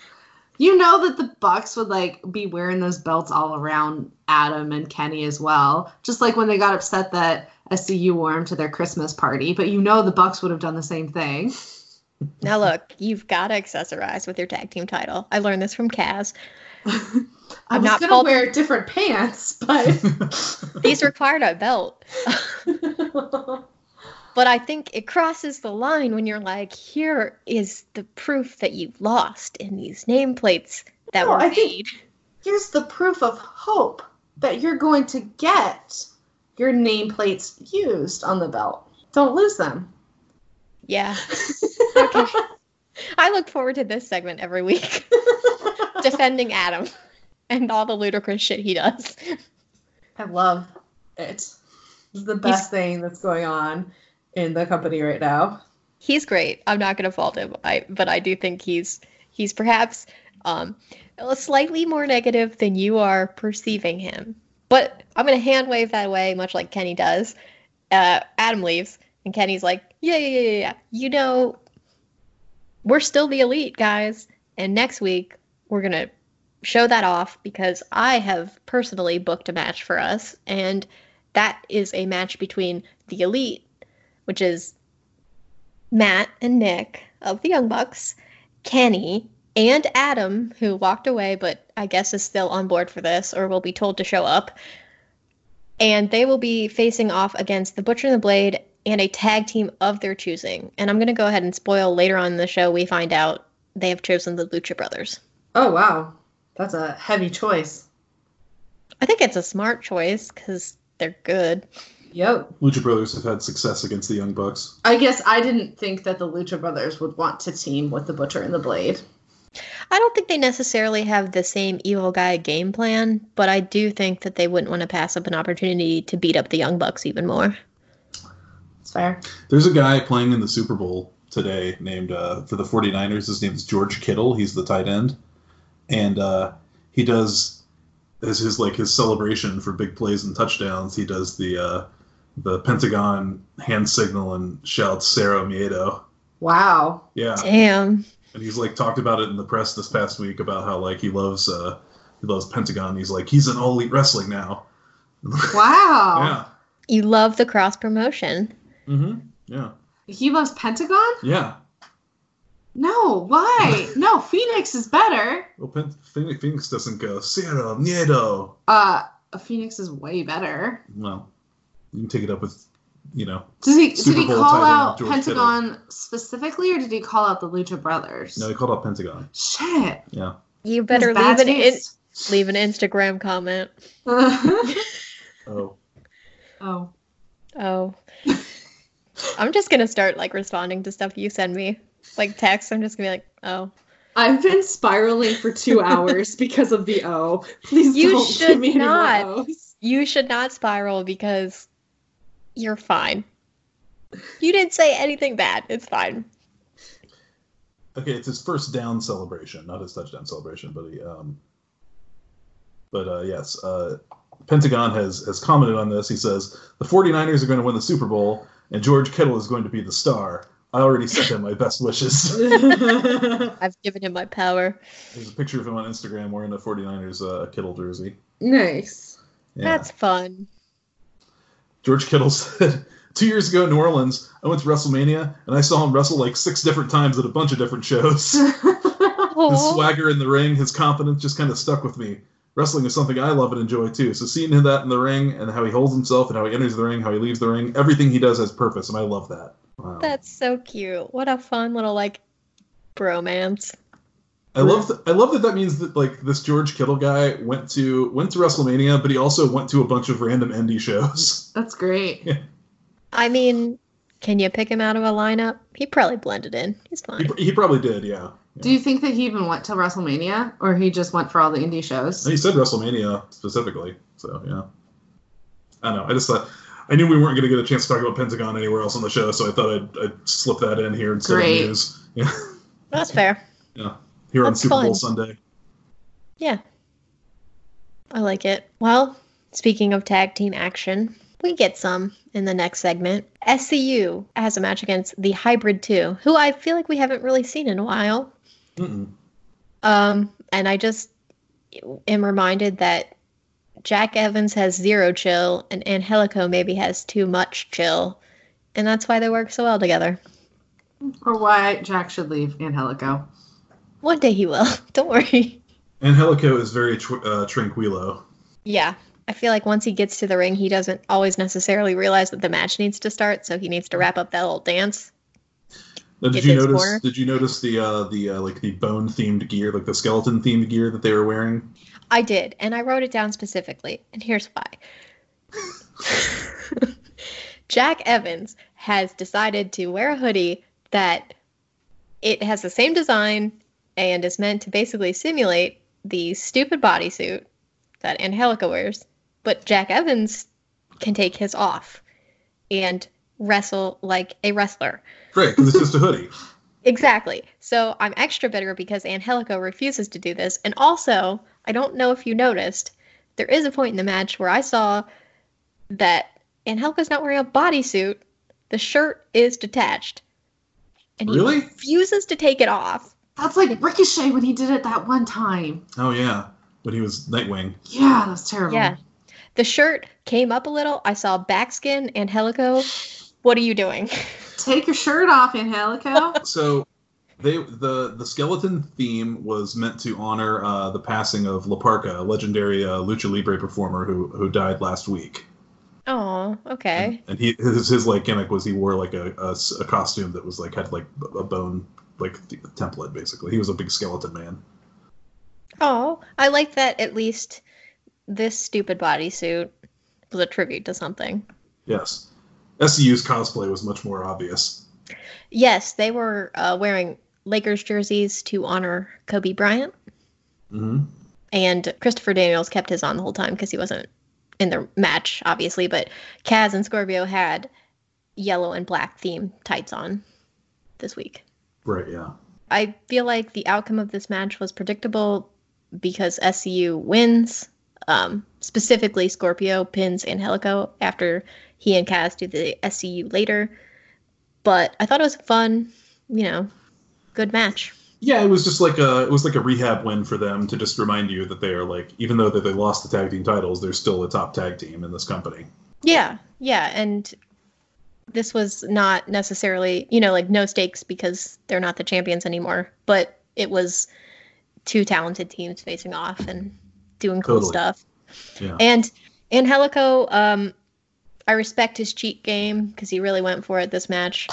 You know that the Bucks would like be wearing those belts all around Adam and Kenny as well. Just like when they got upset that SCU wore them to their Christmas party, but you know the Bucks would have done the same thing. now look, you've got to accessorize with your tag team title. I learned this from Kaz. <laughs> I I'm was not gonna wear different pants, but These required a belt. <laughs> <laughs> But I think it crosses the line when you're like, here is the proof that you've lost in these nameplates that No, were I think- made. here's the proof of hope that you're going to get your nameplates used on the belt. Don't lose them. Yeah. <laughs> Okay. I look forward to this segment every week, <laughs> defending Adam and all the ludicrous shit he does. I love it. It's the best thing that's going on in the company right now. He's great. I'm not going to fault him. I but I do think he's he's perhaps um slightly more negative than you are perceiving him. But I'm going to hand wave that away much like Kenny does. Uh Adam leaves and Kenny's like, "Yeah, yeah, yeah, yeah. You know we're still the elite, guys. And next week we're going to show that off because I have personally booked a match for us and that is a match between the elite which is Matt and Nick of the Young Bucks, Kenny, and Adam, who walked away but I guess is still on board for this or will be told to show up. And they will be facing off against the Butcher and the Blade and a tag team of their choosing. And I'm going to go ahead and spoil later on in the show, we find out they have chosen the Lucha Brothers. Oh wow. That's a heavy choice. I think it's a smart choice because they're good. Yep. Lucha Brothers have had success against the Young Bucks. I guess I didn't think that the Lucha Brothers would want to team with the Butcher and the Blade. I don't think they necessarily have the same evil guy game plan, but I do think that they wouldn't want to pass up an opportunity to beat up the Young Bucks even more. It's fair. There's a guy playing in the Super Bowl today named uh, for the 49ers. His name is George Kittle. He's the tight end, and uh, he does as his like his celebration for big plays and touchdowns. He does the uh, the Pentagon hand signal and shouts "Cero Miedo." Wow. Yeah, Damn. and he's like talked about it in the press this past week about how like he loves uh, he loves Pentagon. He's like he's in all elite wrestling now. <laughs> Wow. Yeah. You love the cross promotion. Mm-hmm. Yeah. He loves Pentagon? Yeah. No, why? <laughs> no, Phoenix is better. Well, Pen- Phoenix Phoenix doesn't go Cero Miedo. Uh, Phoenix is way better. Well, you can take it up with, you know. Does he Super did he Bowl call out George Pentagon specifically, or did he call out the Lucha Brothers? No, he called out Pentagon. Shit. Yeah. You better leave an in- leave an Instagram comment. <laughs> Oh. oh. Oh. I'm just gonna start like responding to stuff you send me. Like text, I'm just gonna be like, oh. I've been spiraling for two <laughs> hours because of the O. Please You don't should give me any not. more O's. You should not spiral because you're fine. You didn't say anything bad. It's fine. Okay, it's his first down celebration, not his touchdown celebration, but he, um, but uh, yes, uh, Pentagon has has commented on this. He says the 49ers are going to win the Super Bowl, and George Kittle is going to be the star. I already sent him my best wishes. <laughs> I've given him my power. There's a picture of him on Instagram wearing a 49ers uh, Kittle jersey. nice. Yeah. That's fun. George Kittle said, <laughs> Two years ago in New Orleans, I went to WrestleMania and I saw him wrestle like six different times at a bunch of different shows. <laughs> his swagger in the ring, his confidence just kind of stuck with me. Wrestling is something I love and enjoy too. So seeing him that in the ring and how he holds himself and how he enters the ring, how he leaves the ring, everything he does has purpose, and I love that. Wow. That's so cute. What a fun little like bromance. I love th- I love that that means that like this George Kittle guy went to went to WrestleMania, but he also went to a bunch of random indie shows. <laughs> That's great. Yeah. I mean, can you pick him out of a lineup? He probably blended in. He's He, fine. he probably did, yeah. Do you think that he even went to WrestleMania, or he just went for all the indie shows? He said WrestleMania specifically, so yeah. I don't know. I just thought I knew we weren't going to get a chance to talk about Pentagon anywhere else on the show, so I thought I'd, I'd slip that in here instead Great. of news. <laughs> Yeah, That's fair. Here on That's Super Bowl fun. Sunday. Yeah. I like it. Well, speaking of tag team action, we get some in the next segment. SCU has a match against the Hybrid 2, who I feel like we haven't really seen in a while. Mm-mm. Um, and I just am reminded that Jack Evans has zero chill and Angelico maybe has too much chill. And that's why they work so well together. Or why Jack should leave Angelico? One day he will. <laughs> Don't worry. Angelico is very tw- uh, tranquilo. Yeah. I feel like once he gets to the ring, he doesn't always necessarily realize that the match needs to start, so he needs to wrap up that little dance. Now, did you notice? corner. Did you notice the uh, the uh, like the bone themed gear, like the skeleton themed gear that they were wearing? I did, and I wrote it down specifically, and here's why. <laughs> Jack Evans has decided to wear a hoodie that it has the same design and is meant to basically simulate the stupid bodysuit that Angelico wears, but Jack Evans can take his off and wrestle like a wrestler. Great, because it's just a hoodie. <laughs> Exactly. So I'm extra bitter because Angelico refuses to do this. And also, I don't know if you noticed, there is a point in the match where I saw that Angelico's not wearing a bodysuit. The shirt is detached. And he refuses to take it off. That's like Ricochet when he did it that one time. Oh yeah, when he was Nightwing. Yeah, that's terrible. Yeah. The shirt came up a little. I saw backskin. and Helico. what are you doing? <laughs> Take your shirt off, Angelico. <laughs> So they the the skeleton theme was meant to honor uh, the passing of La Parca, a legendary uh, lucha libre performer who who died last week. Oh, okay. And he his, his like gimmick was he wore like a a costume that was like had like a bone like template basically. He was a big skeleton man. Oh, I like that at least this stupid bodysuit was a tribute to something. Yes. SCU's cosplay was much more obvious. Yes, they were uh, wearing Lakers jerseys to honor Kobe Bryant, hmm and Christopher Daniels kept his on the whole time because he wasn't in the match, obviously. But Kaz and Scorpio had yellow and black theme tights on this week. Right. Yeah. I feel like the outcome of this match was predictable because SCU wins. Um, specifically, Scorpio pins Angelico after he and Kaz do the SCU later. But I thought it was a fun, you know, good match. Yeah, it was just like a it was like a rehab win for them to just remind you that they are like even though that they lost the tag team titles, they're still a top tag team in this company. Yeah, yeah, and this was not necessarily, you know, like no stakes because they're not the champions anymore, but it was two talented teams facing off and doing cool Totally. stuff. Yeah. And and Helico, um, I respect his cheat game because he really went for it this match.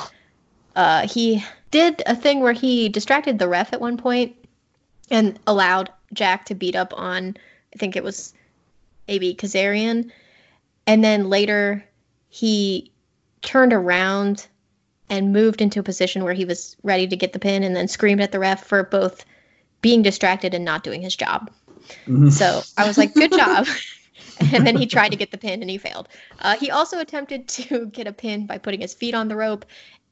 Uh, he did a thing where he distracted the ref at one point and allowed Jack to beat up on, I think it was AB Kazarian. And then later he turned around and moved into a position where he was ready to get the pin and then screamed at the ref for both being distracted and not doing his job. Mhm. So I was like, good job. <laughs> and then he tried to get the pin and he failed. Uh, he also attempted to get a pin by putting his feet on the rope,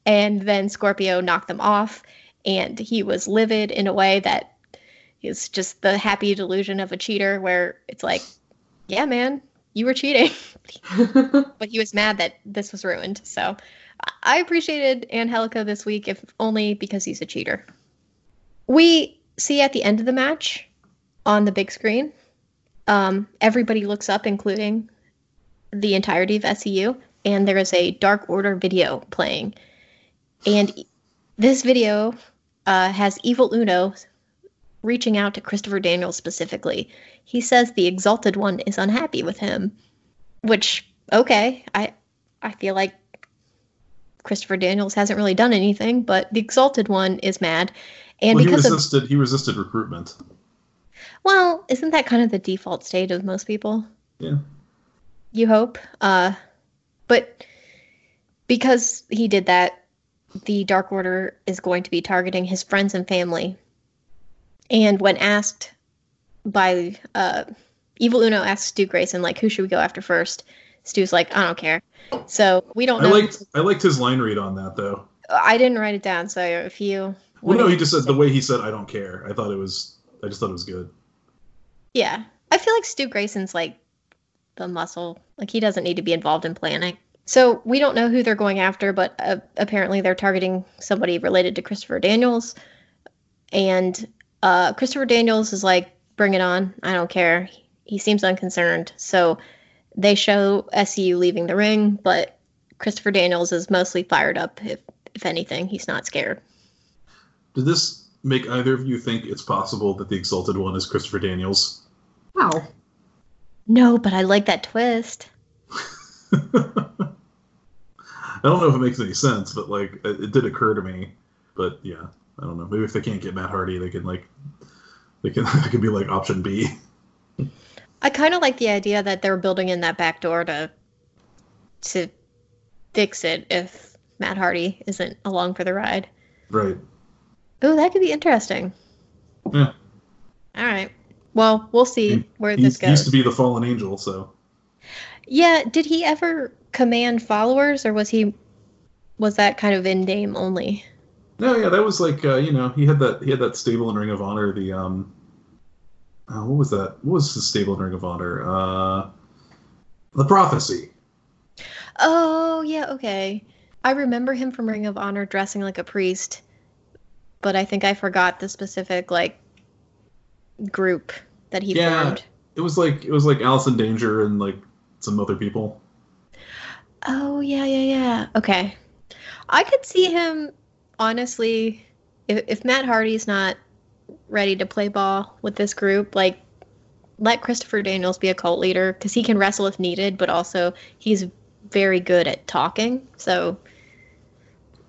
and then Scorpio knocked them off. And he was livid in a way that is just the happy delusion of a cheater, where it's like, yeah, man, you were cheating. <laughs> <laughs> but he was mad that this was ruined. So I- appreciated Angelico this week, if only because he's a cheater. We see at the end of the match on the big screen, um, everybody looks up, including the entirety of SCU, and there is a Dark Order video playing. And this video uh, has Evil Uno reaching out to Christopher Daniels specifically. He says the Exalted One is unhappy with him, which okay, I I feel like Christopher Daniels hasn't really done anything, but the Exalted One is mad, and well, he because of resisted he resisted recruitment. well, isn't that kind of the default state of most people? Yeah. You hope. Uh, but because he did that, the Dark Order is going to be targeting his friends and family. And when asked by uh, Evil Uno asks Stu Grayson, like, who should we go after first? Stu's like, I don't care. So we don't I know. liked I liked his line read on that though. I didn't write it down, so if you. Well, no, he just said the way he said I don't care. I thought it was I just thought it was good. Yeah. I feel like Stu Grayson's like the muscle. Like he doesn't need to be involved in planning. So we don't know who they're going after, but uh, apparently they're targeting somebody related to Christopher Daniels. And uh, Christopher Daniels is like, bring it on. I don't care. He seems unconcerned. So they show SCU leaving the ring, but Christopher Daniels is mostly fired up. If if anything, he's not scared. Did this make either of you think it's possible that the Exalted One is Christopher Daniels? Wow. No, but I like that twist. <laughs> I don't know if it makes any sense, but like it, it did occur to me. But yeah, I don't know. Maybe if they can't get Matt Hardy, they can like they can <laughs> they could be like option B. I kind of like the idea that they're building in that back door to to fix it if Matt Hardy isn't along for the ride. Right. Oh, that could be interesting. Yeah. All right. Well, we'll see He- where He this he used to be the fallen angel, so Yeah, did he ever command followers or was he was that kind of in name only? No, yeah, that was like uh, you know he had that he had that stable in Ring of Honor. The um, uh, what was that? What was his stable in Ring of Honor? Uh, the Prophecy. Oh, yeah, okay. I remember him from Ring of Honor dressing like a priest, but I think I forgot the specific like group that he Yeah. formed. It was like it was like Allison Danger and like some other people. Oh, yeah, yeah, yeah. Okay. I could see him honestly if if Matt Hardy's not ready to play ball with this group, like let Christopher Daniels be a cult leader because he can wrestle if needed, but also he's very good at talking. So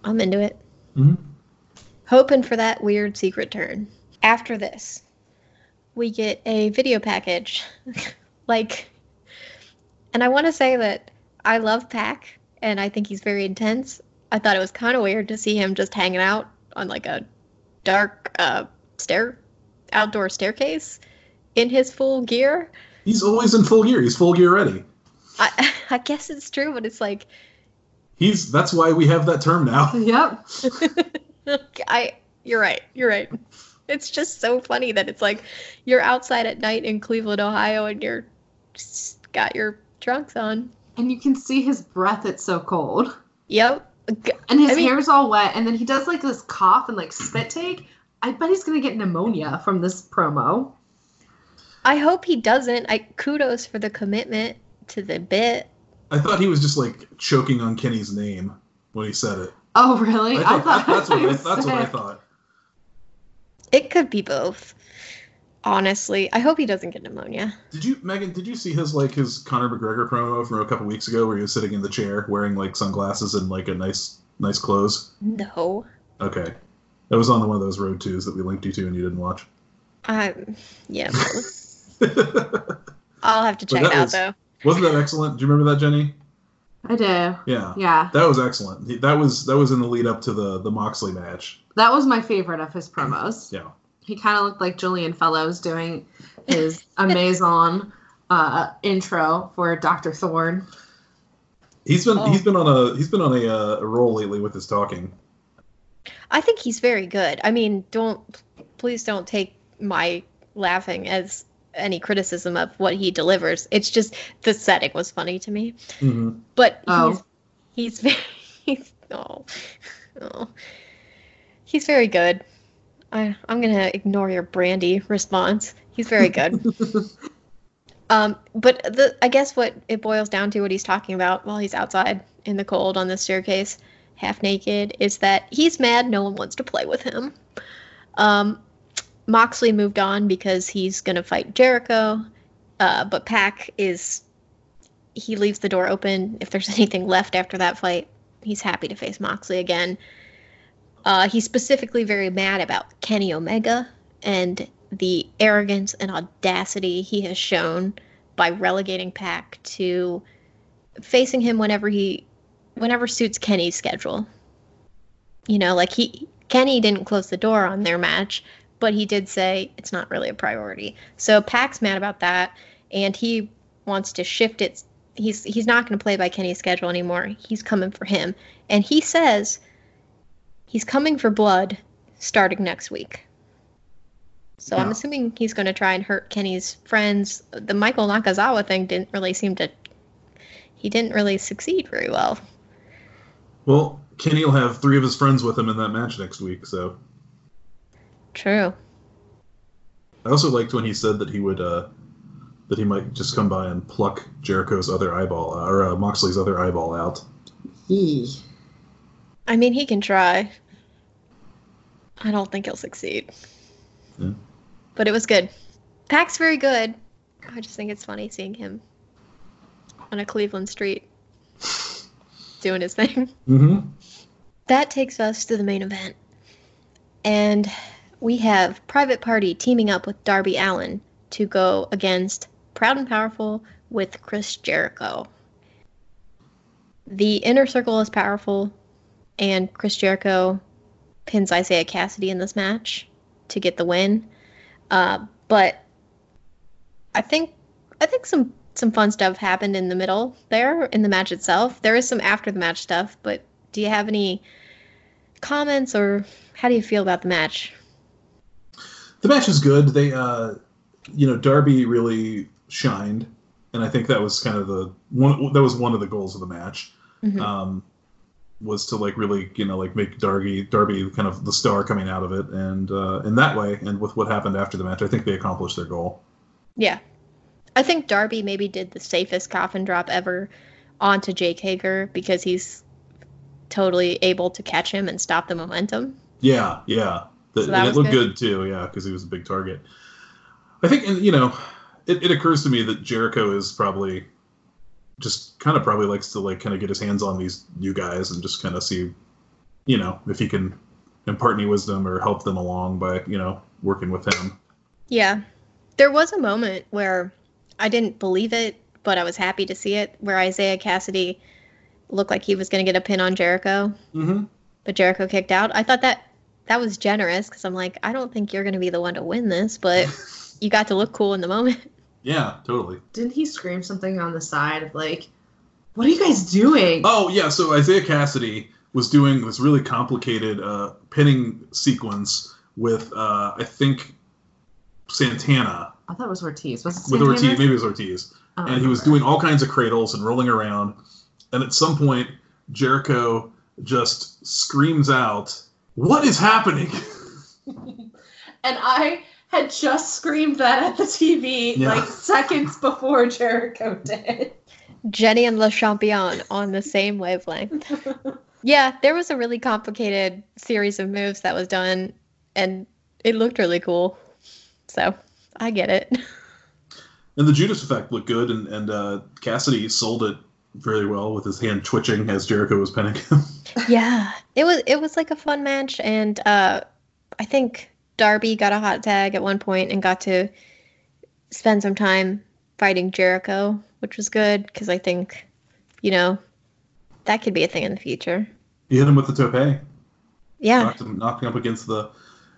I'm into it. hmm Hoping for that weird secret turn. After this, we get a video package. <laughs> like, and I want to say that I love Pac and I think he's very intense. I thought it was kind of weird to see him just hanging out on like a dark uh, stair, outdoor staircase in his full gear. He's always in full gear. He's full gear ready. I, <laughs> I guess it's true, but it's like, He's that's why we have that term now. <laughs> Yep. <laughs> I you're right. You're right. It's just so funny that it's like you're outside at night in Cleveland, Ohio, and you're just got your trunks on. And you can see his breath. It's so cold. Yep. G- And his I mean- hair's all wet. And then he does like this cough and like spit take. I bet he's gonna get pneumonia from this promo. I hope he doesn't. I kudos for the commitment to the bit. I thought he was just like choking on Kenny's name when he said it. Oh really? I thought, that's what <laughs> I, that's what I thought. It could be both. Honestly, I hope he doesn't get pneumonia. Did you, Megan? Did you see his like his Conor McGregor promo from a couple weeks ago where he was sitting in the chair wearing like sunglasses and like a nice nice clothes? No. Okay, that was on one of those road twos that we linked you to and you didn't watch. Um. Yeah. <laughs> I'll have to check that it out was- though. Wasn't that excellent? Do you remember that, Jenny? I do. Yeah, Yeah. that was excellent. That was that was in the lead up to the the Moxley match. That was my favorite of his promos. Yeah. He kind of looked like Julian Fellowes doing his <laughs> Amazon uh, intro for Dr. Thorne. He's been Oh. he's been on a he's been on a, uh, a roll lately with his talking. I think he's very good. I mean, don't please don't take my laughing as any criticism of what he delivers. It's just the setting was funny to me. hmm But Oh. he's he's <laughs> very he's oh, oh. he's very good. I I'm gonna ignore your Brandi response. He's very good. <laughs> um, but the I guess what it boils down to, what he's talking about while he's outside in the cold on the staircase, half naked, is that he's mad. No one wants to play with him. Um, Moxley moved on because he's gonna fight Jericho, uh, but Pac is he leaves the door open if there's <laughs> anything left after that fight. He's happy to face Moxley again. Uh, he's specifically very mad about Kenny Omega and the arrogance and audacity he has shown by relegating Pac to facing him whenever he whenever suits Kenny's schedule. You know, like he Kenny didn't close the door on their match, but he did say it's not really a priority. So Pac's mad about that, and he wants to shift it. He's he's not going to play by Kenny's schedule anymore. He's coming for him, and he says he's coming for blood starting next week. So I'm assuming he's going to try and hurt Kenny's friends. The Michael Nakazawa thing didn't really seem to. He didn't really succeed very well. Well, Kenny will have three of his friends with him in that match next week. So True. I also liked when he said that he would uh, that he might just come by and pluck Jericho's other eyeball or uh, Moxley's other eyeball out. Yee. I mean, he can try. I don't think he'll succeed. Yeah. But it was good. Pac's very good. I just think it's funny seeing him on a Cleveland street doing his thing. Mm-hmm. That takes us to the main event. And we have Private Party teaming up with Darby Allin to go against Proud and Powerful with Chris Jericho. The inner circle is powerful, and Chris Jericho pins Isiah Kassidy in this match to get the win. Uh, but I think I think some some fun stuff happened in the middle there in the match itself. There is some after the match stuff, but do you have any comments or how do you feel about the match? The match is good. They, uh, you know, Darby really shined, and I think that was kind of the one. That was one of the goals of the match. Mhm. Um, was to like really, you know, like make Darby Darby kind of the star coming out of it, and uh, in that way, and with what happened after the match, I think they accomplished their goal. Yeah. I think Darby maybe did the safest coffin drop ever onto Jake Hager because he's totally able to catch him and stop the momentum. Yeah, yeah. The, So that and it looked good? good, too, yeah, because he was a big target. I think, and you know, it, it occurs to me that Jericho is probably just kind of probably likes to like kind of get his hands on these new guys and just kind of see, you know, if he can impart any wisdom or help them along by you know working with him. Yeah. There was a moment where I didn't believe it, but I was happy to see it, where Isiah Kassidy looked like he was going to get a pin on Jericho, Mm-hmm. but Jericho kicked out. I thought that that was generous because I'm like, I don't think you're going to be the one to win this, but <laughs> you got to look cool in the moment. Yeah, totally. Didn't he scream something on the side of like, "What are you guys doing?" Oh yeah, so Isiah Kassidy was doing this really complicated uh, pinning sequence with uh, I think Santana I thought it was Ortiz. Was it with Ortiz, maybe it was Ortiz, don't and he was doing all kinds of cradles and rolling around, and at some point Jericho just screams out, "What is happening?" <laughs> <laughs> and I had just screamed that at the TV Yeah. like seconds before Jericho did. Jenny and Le Champion on the same wavelength. <laughs> Yeah, there was a really complicated series of moves that was done, and it looked really cool. So I get it. And the Judas effect looked good, and and uh, Kassidy sold it very well with his hand twitching as Jericho was pinning him. <laughs> Yeah, it was it was like a fun match, and uh, I think Darby got a hot tag at one point and got to spend some time fighting Jericho, which was good because I think, you know, that could be a thing in the future. he hit him with the tope. Yeah, knocked him knocked him up against the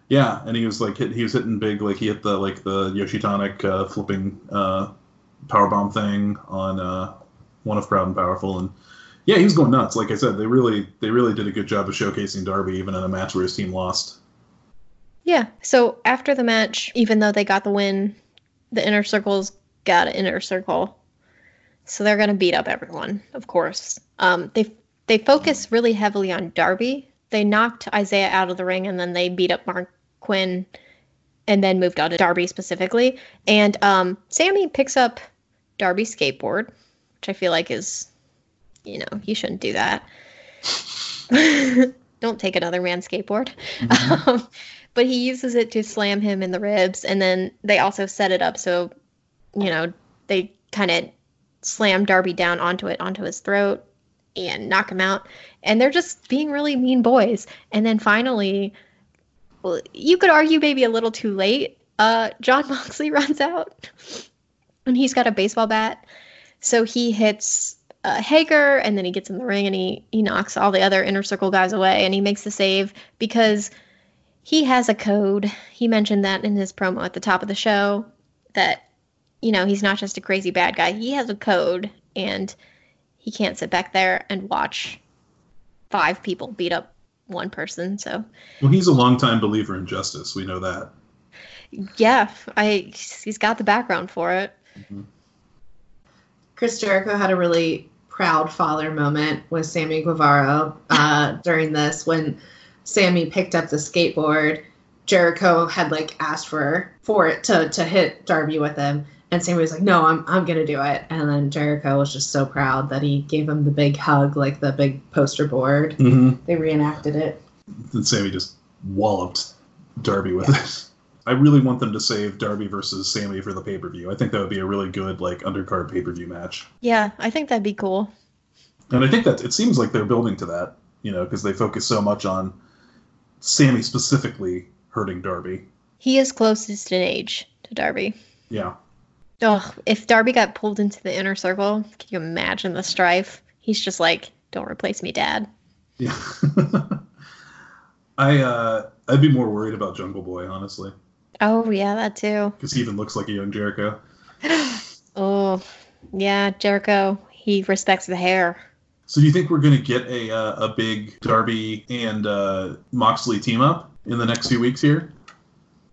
yeah and he was like hit, he was hitting big like he hit the like the Yoshi-Tonic uh, flipping uh power bomb thing on uh one of proud and powerful and yeah he was going nuts like i said they really they really did a good job of showcasing darby even in a match where his team lost Yeah. So after the match, even though they got the win, the inner circles got an inner circle. So they're gonna beat up everyone, of course. Um, they they focus really heavily on Darby. They knocked Isiah out of the ring, and then they beat up Marq Quen, and then moved on to Darby specifically. And um, Sammy picks up Darby's skateboard, which I feel like is, you know, you shouldn't do that. <laughs> Don't take another man's skateboard. <laughs> Um, but he uses it to slam him in the ribs, and then they also set it up so, you know, they kind of slam Darby down onto it, onto his throat, and knock him out. And they're just being really mean boys. And then finally, well, you could argue maybe a little too late. Uh, Jon <laughs> Moxley runs out, and he's got a baseball bat, so he hits uh, Hager, and then he gets in the ring and he he knocks all the other inner circle guys away, and he makes the save because he has a code. He mentioned that in his promo at the top of the show that you know he's not just a crazy bad guy. He has a code, and he can't sit back there and watch five people beat up one person. So well he's a longtime believer in justice we know that yeah, I he's got the background for it. Chris Jericho had a really proud father moment with Sammy Guevara uh, <laughs> during this when Sammy picked up the skateboard. Jericho had like asked for for it to to hit Darby with him, and Sammy was like, "No, I'm I'm gonna do it." And then Jericho was just so proud that he gave him the big hug, like the big poster board. mm-hmm. They reenacted it. and sammy just walloped Darby with it. I really want them to save Darby versus Sammy for the pay per view. I think that would be a really good like undercard pay per view match. Yeah, I think that'd be cool. And I think that it seems like they're building to that, you know, because they focus so much on Sammy specifically hurting Darby. He is closest in age to Darby. Yeah. Oh, if Darby got pulled into the inner circle, can you imagine the strife? He's just like, "Don't replace me, Dad." Yeah. <laughs> I uh I'd be more worried about Jungle Boy, honestly, Oh yeah, that too. because he even looks like a young Jericho. <gasps> Oh, yeah, Jericho. He respects the hair. So do you think we're going to get a uh, a big Darby and uh, Moxley team up in the next few weeks here?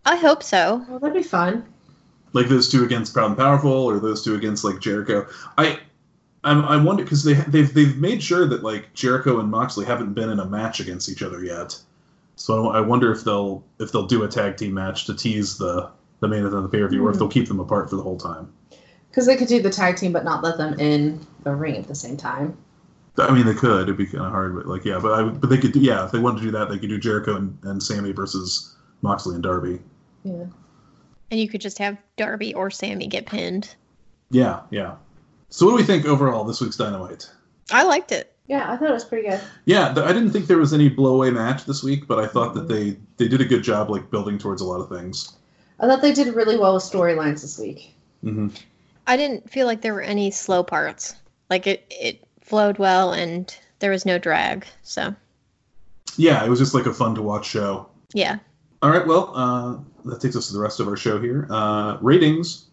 I hope so. Well, that'd be fun. Like those two against Proud and Powerful, or those two against like Jericho? I I'm, I wonder because they they've they've made sure that like Jericho and Moxley haven't been in a match against each other yet. So I, I wonder if they'll if they'll do a tag team match to tease the the main event of the pay per view, or if Hmm. they'll keep them apart for the whole time. Because they could do the tag team, but not let them in the ring at the same time. I mean, they could. It'd be kind of hard, but like, yeah, but I, but they could do, yeah, if they wanted to do that, they could do Jericho and, and Sammy versus Moxley and Darby. Yeah. And you could just have Darby or Sammy get pinned. Yeah, yeah. So, what do we think overall this week's Dynamite? I liked it. Yeah, I thought it was pretty good. Yeah, th- I didn't think there was any blowaway match this week, but I thought that they they did a good job, like building towards a lot of things. I thought they did really well with storylines this week. hmm I didn't feel like there were any slow parts. Like it, it flowed well and there was no drag. So Yeah, it was just like a fun to watch show. yeah. All right, well, uh, that takes us to the rest of our show here. Uh, ratings.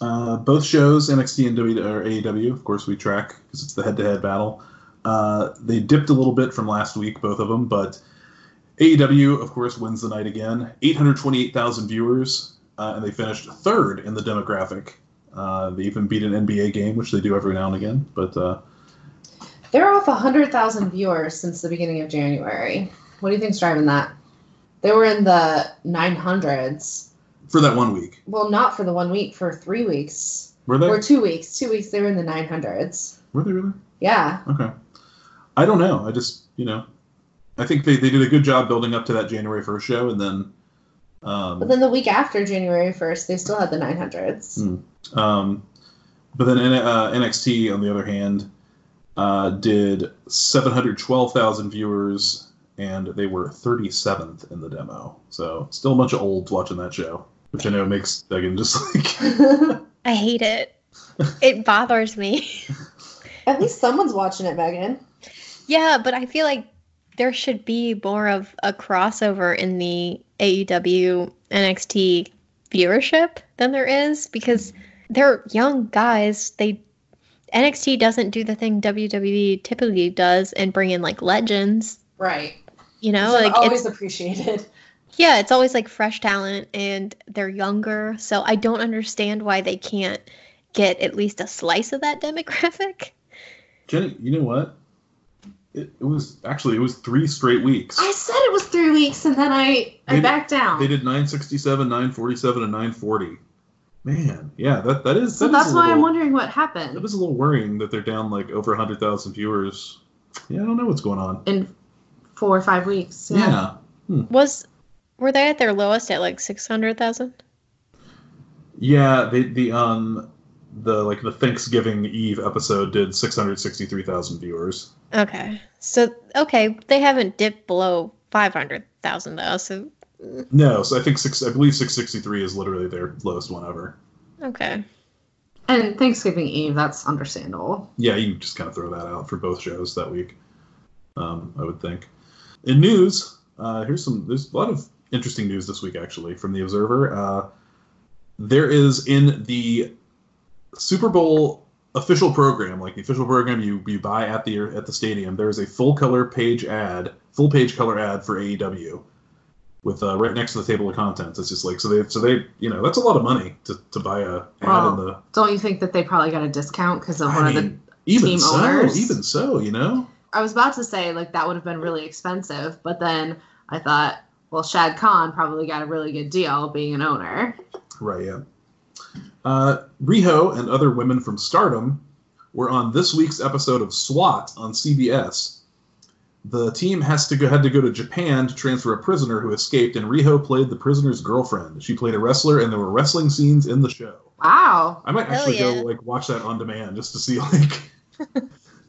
Uh, both shows, NXT and w- or AEW, of course, we track because it's the head-to-head battle. Uh, they dipped a little bit from last week, both of them, but AEW, of course, wins the night again. 828,000 viewers, uh, and they finished third in the demographic. Uh, they even beat an NBA game, which they do every now and again. But uh, They're off 100,000 viewers since the beginning of January. What do you think's driving that? They were in the 900s. for that one week, Well, not for the one week, for three weeks. were they? Or two weeks. Two weeks, they were in the 900s. Were they really? Yeah. Okay. I don't know. I just, you know, I think they, they did a good job building up to that January 1st show, and then, um, But then the week after January 1st, they still had the 900s. Hmm. Um, but then uh, NXT, on the other hand, uh, did 712,000 viewers, and they were 37th in the demo. So still a bunch of olds watching that show, which I know makes Megan just <laughs> like, <laughs> I hate it. It bothers me. <laughs> At least someone's watching it, Megan. Yeah, but I feel like there should be more of a crossover in the AEW NXT viewership than there is because they're young guys. They NXT doesn't do the thing WWE typically does and bring in like legends. Right. You know, Which I've like always it's appreciated. yeah, it's always like fresh talent and they're younger. So I don't understand why they can't get at least a slice of that demographic. Jenny, you know what? It, it was actually it was three straight weeks. I said it was three weeks, and then I I They- backed down. They did 967, 947, and 940. Man, yeah, that that is. so that is that's a why I'm wondering what happened. It was a little worrying that they're down like over 100,000 viewers. Yeah, I don't know what's going on. in four or five weeks. Yeah. Was were they at their lowest at like six hundred thousand? Yeah, the the um the like the Thanksgiving Eve episode did 663,000 viewers. Okay, so okay, they haven't dipped below five hundred thousand though. So No, so I think six I believe 663 is literally their lowest one ever. okay, And Thanksgiving Eve, that's understandable. Yeah, you just kind of throw that out for both shows that week. Um, I would think. In news, uh, here's some. There's a lot of interesting news this week actually from the Observer. Uh, there is in the Super Bowl official program, like the official program you you buy at the at the stadium. There is a full color page ad, full page color ad for AEW, with uh, right next to the table of contents. It's just like so they so they you know that's a lot of money to, to buy a ad Wow. in the Don't you think that they probably got a discount because of one I of the? even team so, owners. even so, you know. I was about to say like that would have been really expensive, but then I thought, well, Shad Khan probably got a really good deal being an owner. Right, yeah. Uh, Riho and other women from Stardom were on this week's episode of SWAT on CBS. The team has to go had to go to Japan to transfer a prisoner who escaped, and Riho played the prisoner's girlfriend. She played a wrestler, and there were wrestling scenes in the show. Wow. I might actually yeah. go like watch that on demand just to see <laughs> like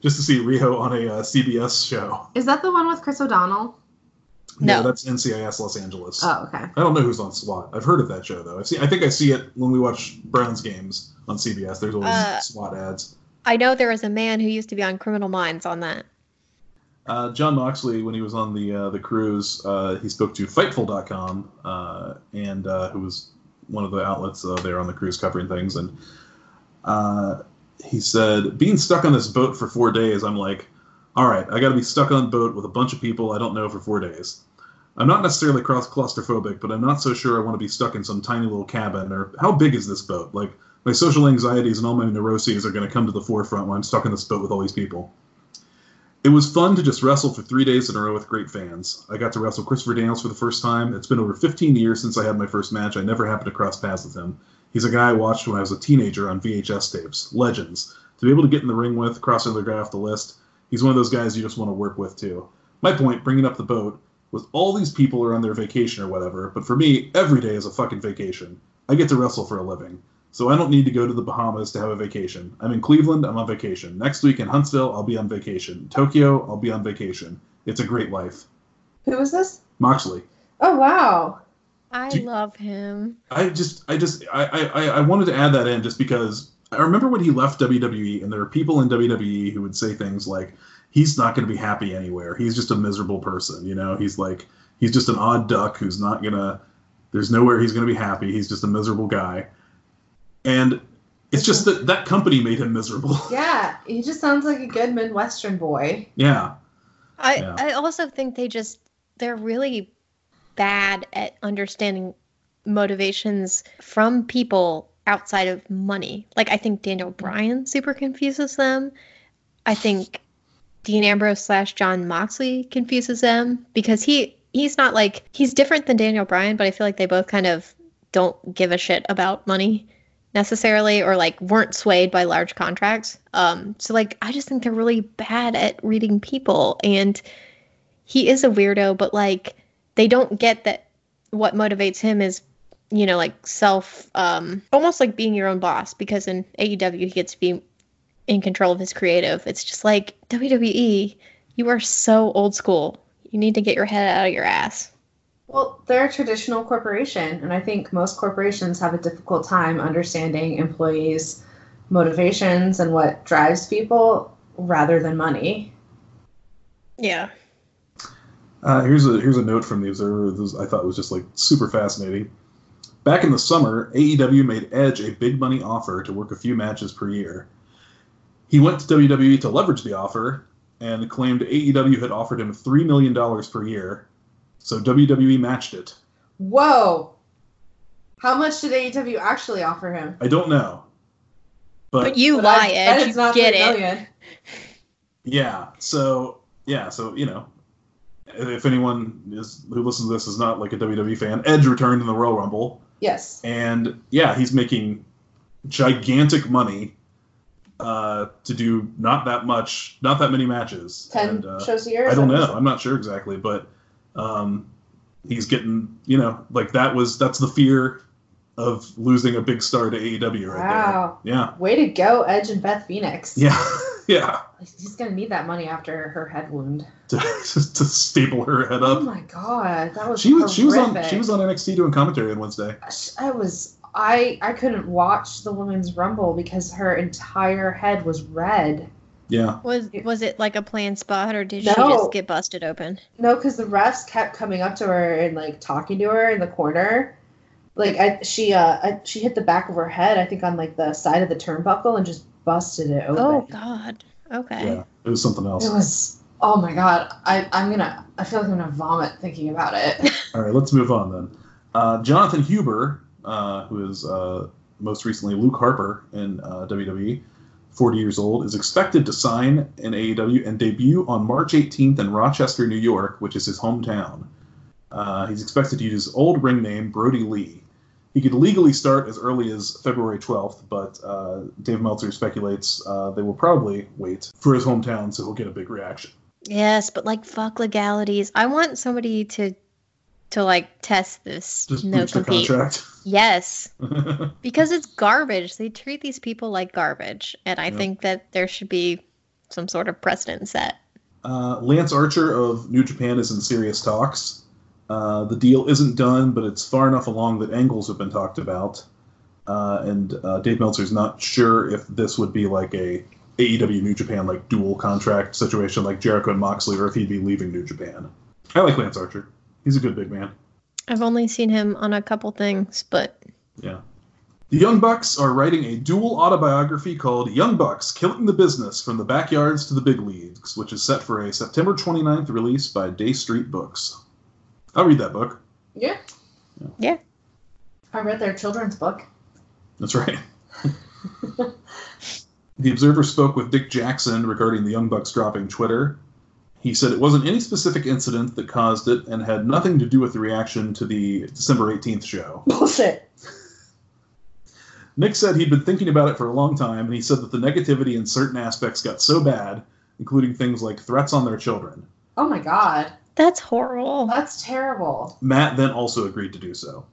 just to see Riho on a uh, CBS show. Is that the one with Chris O'Donnell? No. that's NCIS Los Angeles. Oh, okay. I don't know who's on SWAT. I've heard of that show though. I see. I think I see it when we watch Browns games on CBS. There's always Uh, SWAT ads. I know there was a man who used to be on Criminal Minds on that. Uh, Jon Moxley, when he was on the uh, the cruise, uh, he spoke to Fightful.com, uh, and uh, who was one of the outlets uh, there on the cruise covering things, and uh, he said, "Being stuck on this boat for four days, I'm like, all right, I got to be stuck on boat with a bunch of people I don't know for four days. I'm not necessarily cross claustrophobic, but I'm not so sure I want to be stuck in some tiny little cabin. Or how big is this boat? Like my social anxieties and all my neuroses are going to come to the forefront when I'm stuck in this boat with all these people." It was fun to just wrestle for three days in a row with great fans. I got to wrestle Christopher Daniels for the first time. It's been over 15 years since I had my first match. I never happened to cross paths with him. He's a guy I watched when I was a teenager on VHS tapes. Legends. To be able to get in the ring with, cross another guy off the list, he's one of those guys you just want to work with too. My point, bringing up the boat, was all these people are on their vacation or whatever, but for me, every day is a fucking vacation. I get to wrestle for a living. So I don't need to go to the Bahamas to have a vacation. I'm in Cleveland, I'm on vacation. Next week in Huntsville, I'll be on vacation. Tokyo, I'll be on vacation. It's a great life. Who is this? Moxley. Oh, wow. I Do- love him. I just I just I, I, I wanted to add that in just because I remember when he left WWE and there were people in WWE who would say things like he's not going to be happy anywhere. He's just a miserable person, you know. He's like he's just an odd duck who's not going to there's nowhere he's going to be happy. He's just a miserable guy. And it's just that that company made him miserable. <laughs> Yeah, he just sounds like a good Midwestern boy. yeah. I Yeah. I also think they just they're really bad at understanding motivations from people outside of money. Like I think Daniel mm-hmm. Bryan super confuses them. I think Dean Ambrose slash Jon Moxley confuses them because he he's not like he's different than Daniel Bryan, but I feel like they both kind of don't give a shit about money necessarily or like weren't swayed by large contracts. Um so like I just think they're really bad at reading people and he is a weirdo, but like they don't get that what motivates him is you know like self um almost like being your own boss because in AEW he gets to be in control of his creative. It's just like WWE, you are so old school. You need to get your head out of your ass. Well, they're a traditional corporation, and I think most corporations have a difficult time understanding employees' motivations and what drives people rather than money. Yeah. Uh, here's a here's a note from the Observer. This I thought was just like super fascinating. Back in the summer, AEW made Edge a big money offer to work a few matches per year. He went to WWE to leverage the offer and claimed AEW had offered him three million dollars per year, so WWE matched it. Whoa! How much did AEW actually offer him? I don't know, but, But you But lie, I- that Edge. is You not get it. million. yeah, so yeah, so you know, if anyone is who listens to this is not like a WWE fan, Edge returned in the Royal Rumble. Yes. and yeah, he's making gigantic money uh, to do not that much, not that many matches. Ten And, uh, shows a year. I don't know. I'm not sure exactly, but um, he's getting, you know, like that was that's the fear of losing a big star to AEW right Wow. there. Yeah. Way to go, Edge and Beth Phoenix. yeah, <laughs> yeah. He's gonna need that money after her head wound. <laughs> To, to staple her head up. Oh my god, that was She was she was on she was on NXT doing commentary on Wednesday. I was I I couldn't watch the women's rumble because her entire head was red. Yeah, Was was it like a planned spot or did she just get busted open? No, because the refs kept coming up to her and like talking to her in the corner. Like I, she uh I, she hit the back of her head I think on like the side of the turnbuckle and just busted it open. Oh God. Okay. yeah. It was something else. It was oh my god. I I'm gonna I feel like I'm gonna vomit thinking about it. <laughs> All right, let's move on then. Uh, Jonathan Huber, uh, who is uh, most recently Luke Harper in uh, WWE, 40 years old, is expected to sign in AEW and debut on March 18th in Rochester, New York, which is his hometown. Uh, he's expected to use his old ring name, Brodie Lee. He could legally start as early as February 12th, but uh, Dave Meltzer speculates uh, they will probably wait for his hometown, so he'll get a big reaction. Yes, but like fuck legalities. I want somebody to to like test this Just no compete. contract. Yes, <laughs> because it's garbage. They treat these people like garbage, and I think that there should be some sort of precedent set. Uh, Lance Archer of New Japan is in serious talks. Uh, the deal isn't done, but it's far enough along that angles have been talked about. Uh, and uh, Dave Meltzer's not sure if this would be like a AEW New Japan like dual contract situation like Jericho and Moxley, or if he'd be leaving New Japan. I like Lance Archer. He's a good big man. I've only seen him on a couple things, but Yeah. The Young Bucks are writing a dual autobiography called Young Bucks Killing the Business from the Backyards to the Big Leagues, which is set for a September 29th release by Dey Street Books. I'll read that book. Yeah. Yeah. I read their children's book. That's right. <laughs> the Observer spoke with Nick Jackson regarding the Young Bucks dropping Twitter. He said it wasn't any specific incident that caused it and had nothing to do with the reaction to the December 18th show. <laughs> Bullshit. Nick said he'd been thinking about it for a long time, and he said that the negativity in certain aspects got so bad, including things like threats on their children. Oh my god. that's horrible. That's terrible. Matt then also agreed to do so.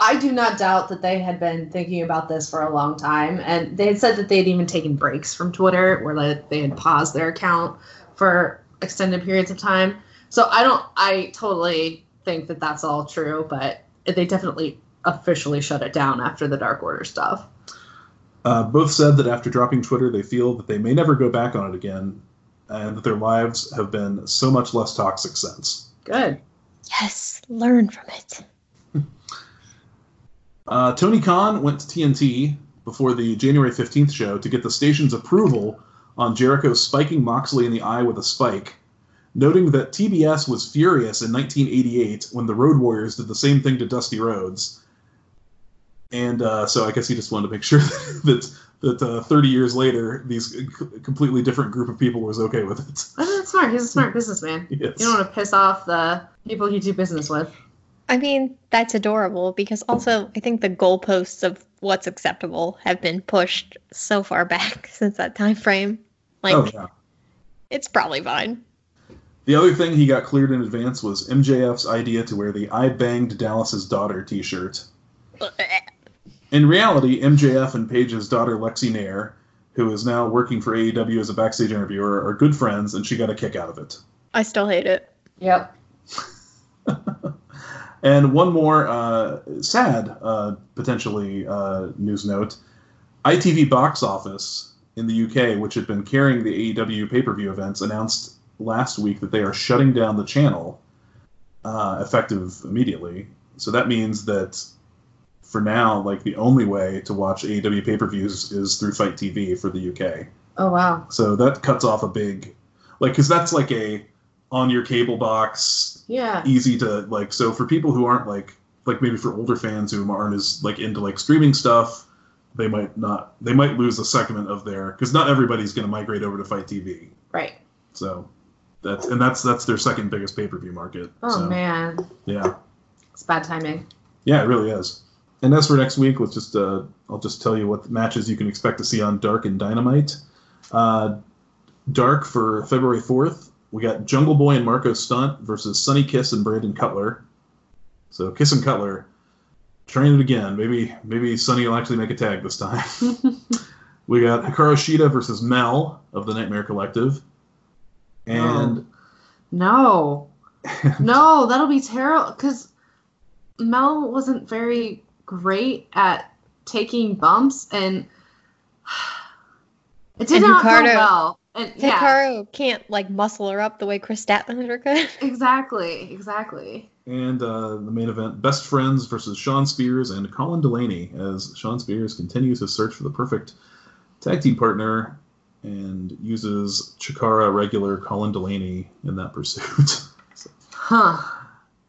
I do not doubt that they had been thinking about this for a long time, and they had said that they had even taken breaks from Twitter, where like, they had paused their account for extended periods of time. So I don't, I totally think that that's all true, but they definitely officially shut it down after the Dark Order stuff. Uh, both said that after dropping Twitter, they feel that they may never go back on it again, and that their lives have been so much less toxic since. Good. Yes, learn from it. <laughs> Uh, Tony Khan went to TNT before the January 15th show to get the station's approval on Jericho spiking Moxley in the eye with a spike, noting that TBS was furious in 1988 when the Road Warriors did the same thing to Dusty Rhodes. And uh, so I guess he just wanted to make sure <laughs> that that uh, 30 years later, these c- completely different group of people was okay with it. Oh, that's smart. He's a smart <laughs> businessman. Yes. You don't want to piss off the people you do business with. I mean, that's adorable because also I think the goalposts of what's acceptable have been pushed so far back <laughs> since that time frame. Like oh, yeah. it's probably fine. The other thing he got cleared in advance was MJF's idea to wear the I banged Dallas's daughter t shirt. In reality, MJF and Page's daughter Lexy Nair, who is now working for AEW as a backstage interviewer, are good friends, and she got a kick out of it. I still hate it. Yep. <laughs> And one more uh, sad, uh, potentially uh, news note: ITV Box Office in the UK, which had been carrying the AEW pay-per-view events, announced last week that they are shutting down the channel, uh, effective immediately. So that means that for now, like the only way to watch AEW pay-per-views is through FITE TV for the UK. Oh wow. So that cuts off a big, like, because that's like a on your cable box Yeah. easy to like so for people who aren't like like maybe for older fans who aren't as like into like streaming stuff they might not they might lose a segment of their because not everybody's going to migrate over to FITE TV Right. so that's and that's that's their second biggest pay-per-view market Oh so, man. yeah It's bad timing. yeah it really is and as for next week let's just uh i'll just tell you what matches you can expect to see on dark and dynamite uh dark for february 4th we got jungle boy and Marko Stunt versus Sonny Kiss and brandon cutler so kiss and cutler trying it again maybe maybe Sonny will actually make a tag this time <laughs> we got hikaru shida versus mel of the nightmare collective and No. <laughs> no, that'll be terrible because Mel wasn't very great at taking bumps and <sighs> it did And not Hikaru- go well. And yeah, Hikaru can't like muscle her up the way Kris Statlander could. <laughs> exactly, exactly. And uh, the main event, Best Friends versus Shawn Spears and Colin Delaney, as Shawn Spears continues his search for the perfect tag team partner and uses Chikara regular Colin Delaney in that pursuit. <laughs> Huh.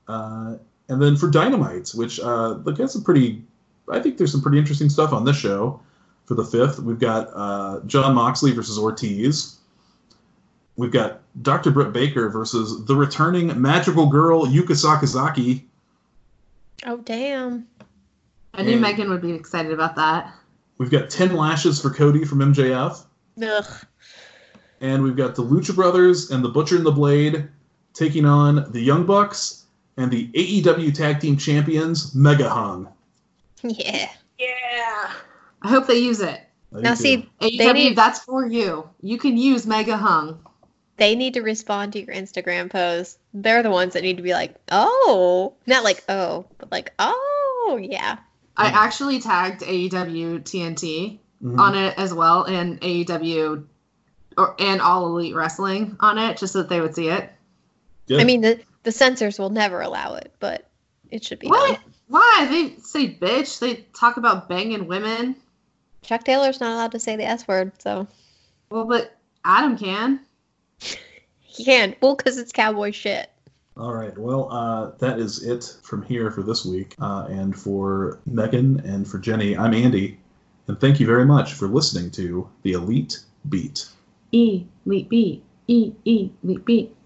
uh, and then for Dynamite, which uh, look, that's a pretty, I think there's some pretty interesting stuff on this show. For the fifth, we've got uh, Jon Moxley versus Ortiz. We've got Dr. Britt Baker versus the returning magical girl Yuka Sakazaki. Oh damn. I knew And- Megan would be excited about that. We've got 10 lashes for Cody from MJF. Ugh. And we've got the Lucha Brothers and the Butcher and the Blade taking on the Young Bucks and the AEW Tag Team Champions, Mega Hung. Yeah. Yeah. I hope they use it. I Now see. AEW, They need- that's for you. You can use Mega Hung. They need to respond to your Instagram post. They're the ones that need to be like, oh, not like oh, but like oh, yeah. I Hmm. actually tagged AEW TNT Mhm. on it as well, and AEW or and All Elite Wrestling on it, just so that they would see it. Good. I mean, the the censors will never allow it, but it should be What? done. Why? They say bitch. They talk about banging women. Chuck Taylor's not allowed to say the S word, so Well, but Adam can. He can. Well, because it's cowboy shit. All right. Well, uh, that is it from here for this week. Uh, and for Megan and for Jenny, I'm Andy. And thank you very much for listening to The Elite Beat. E, Elite beat. E, E, Elite beat.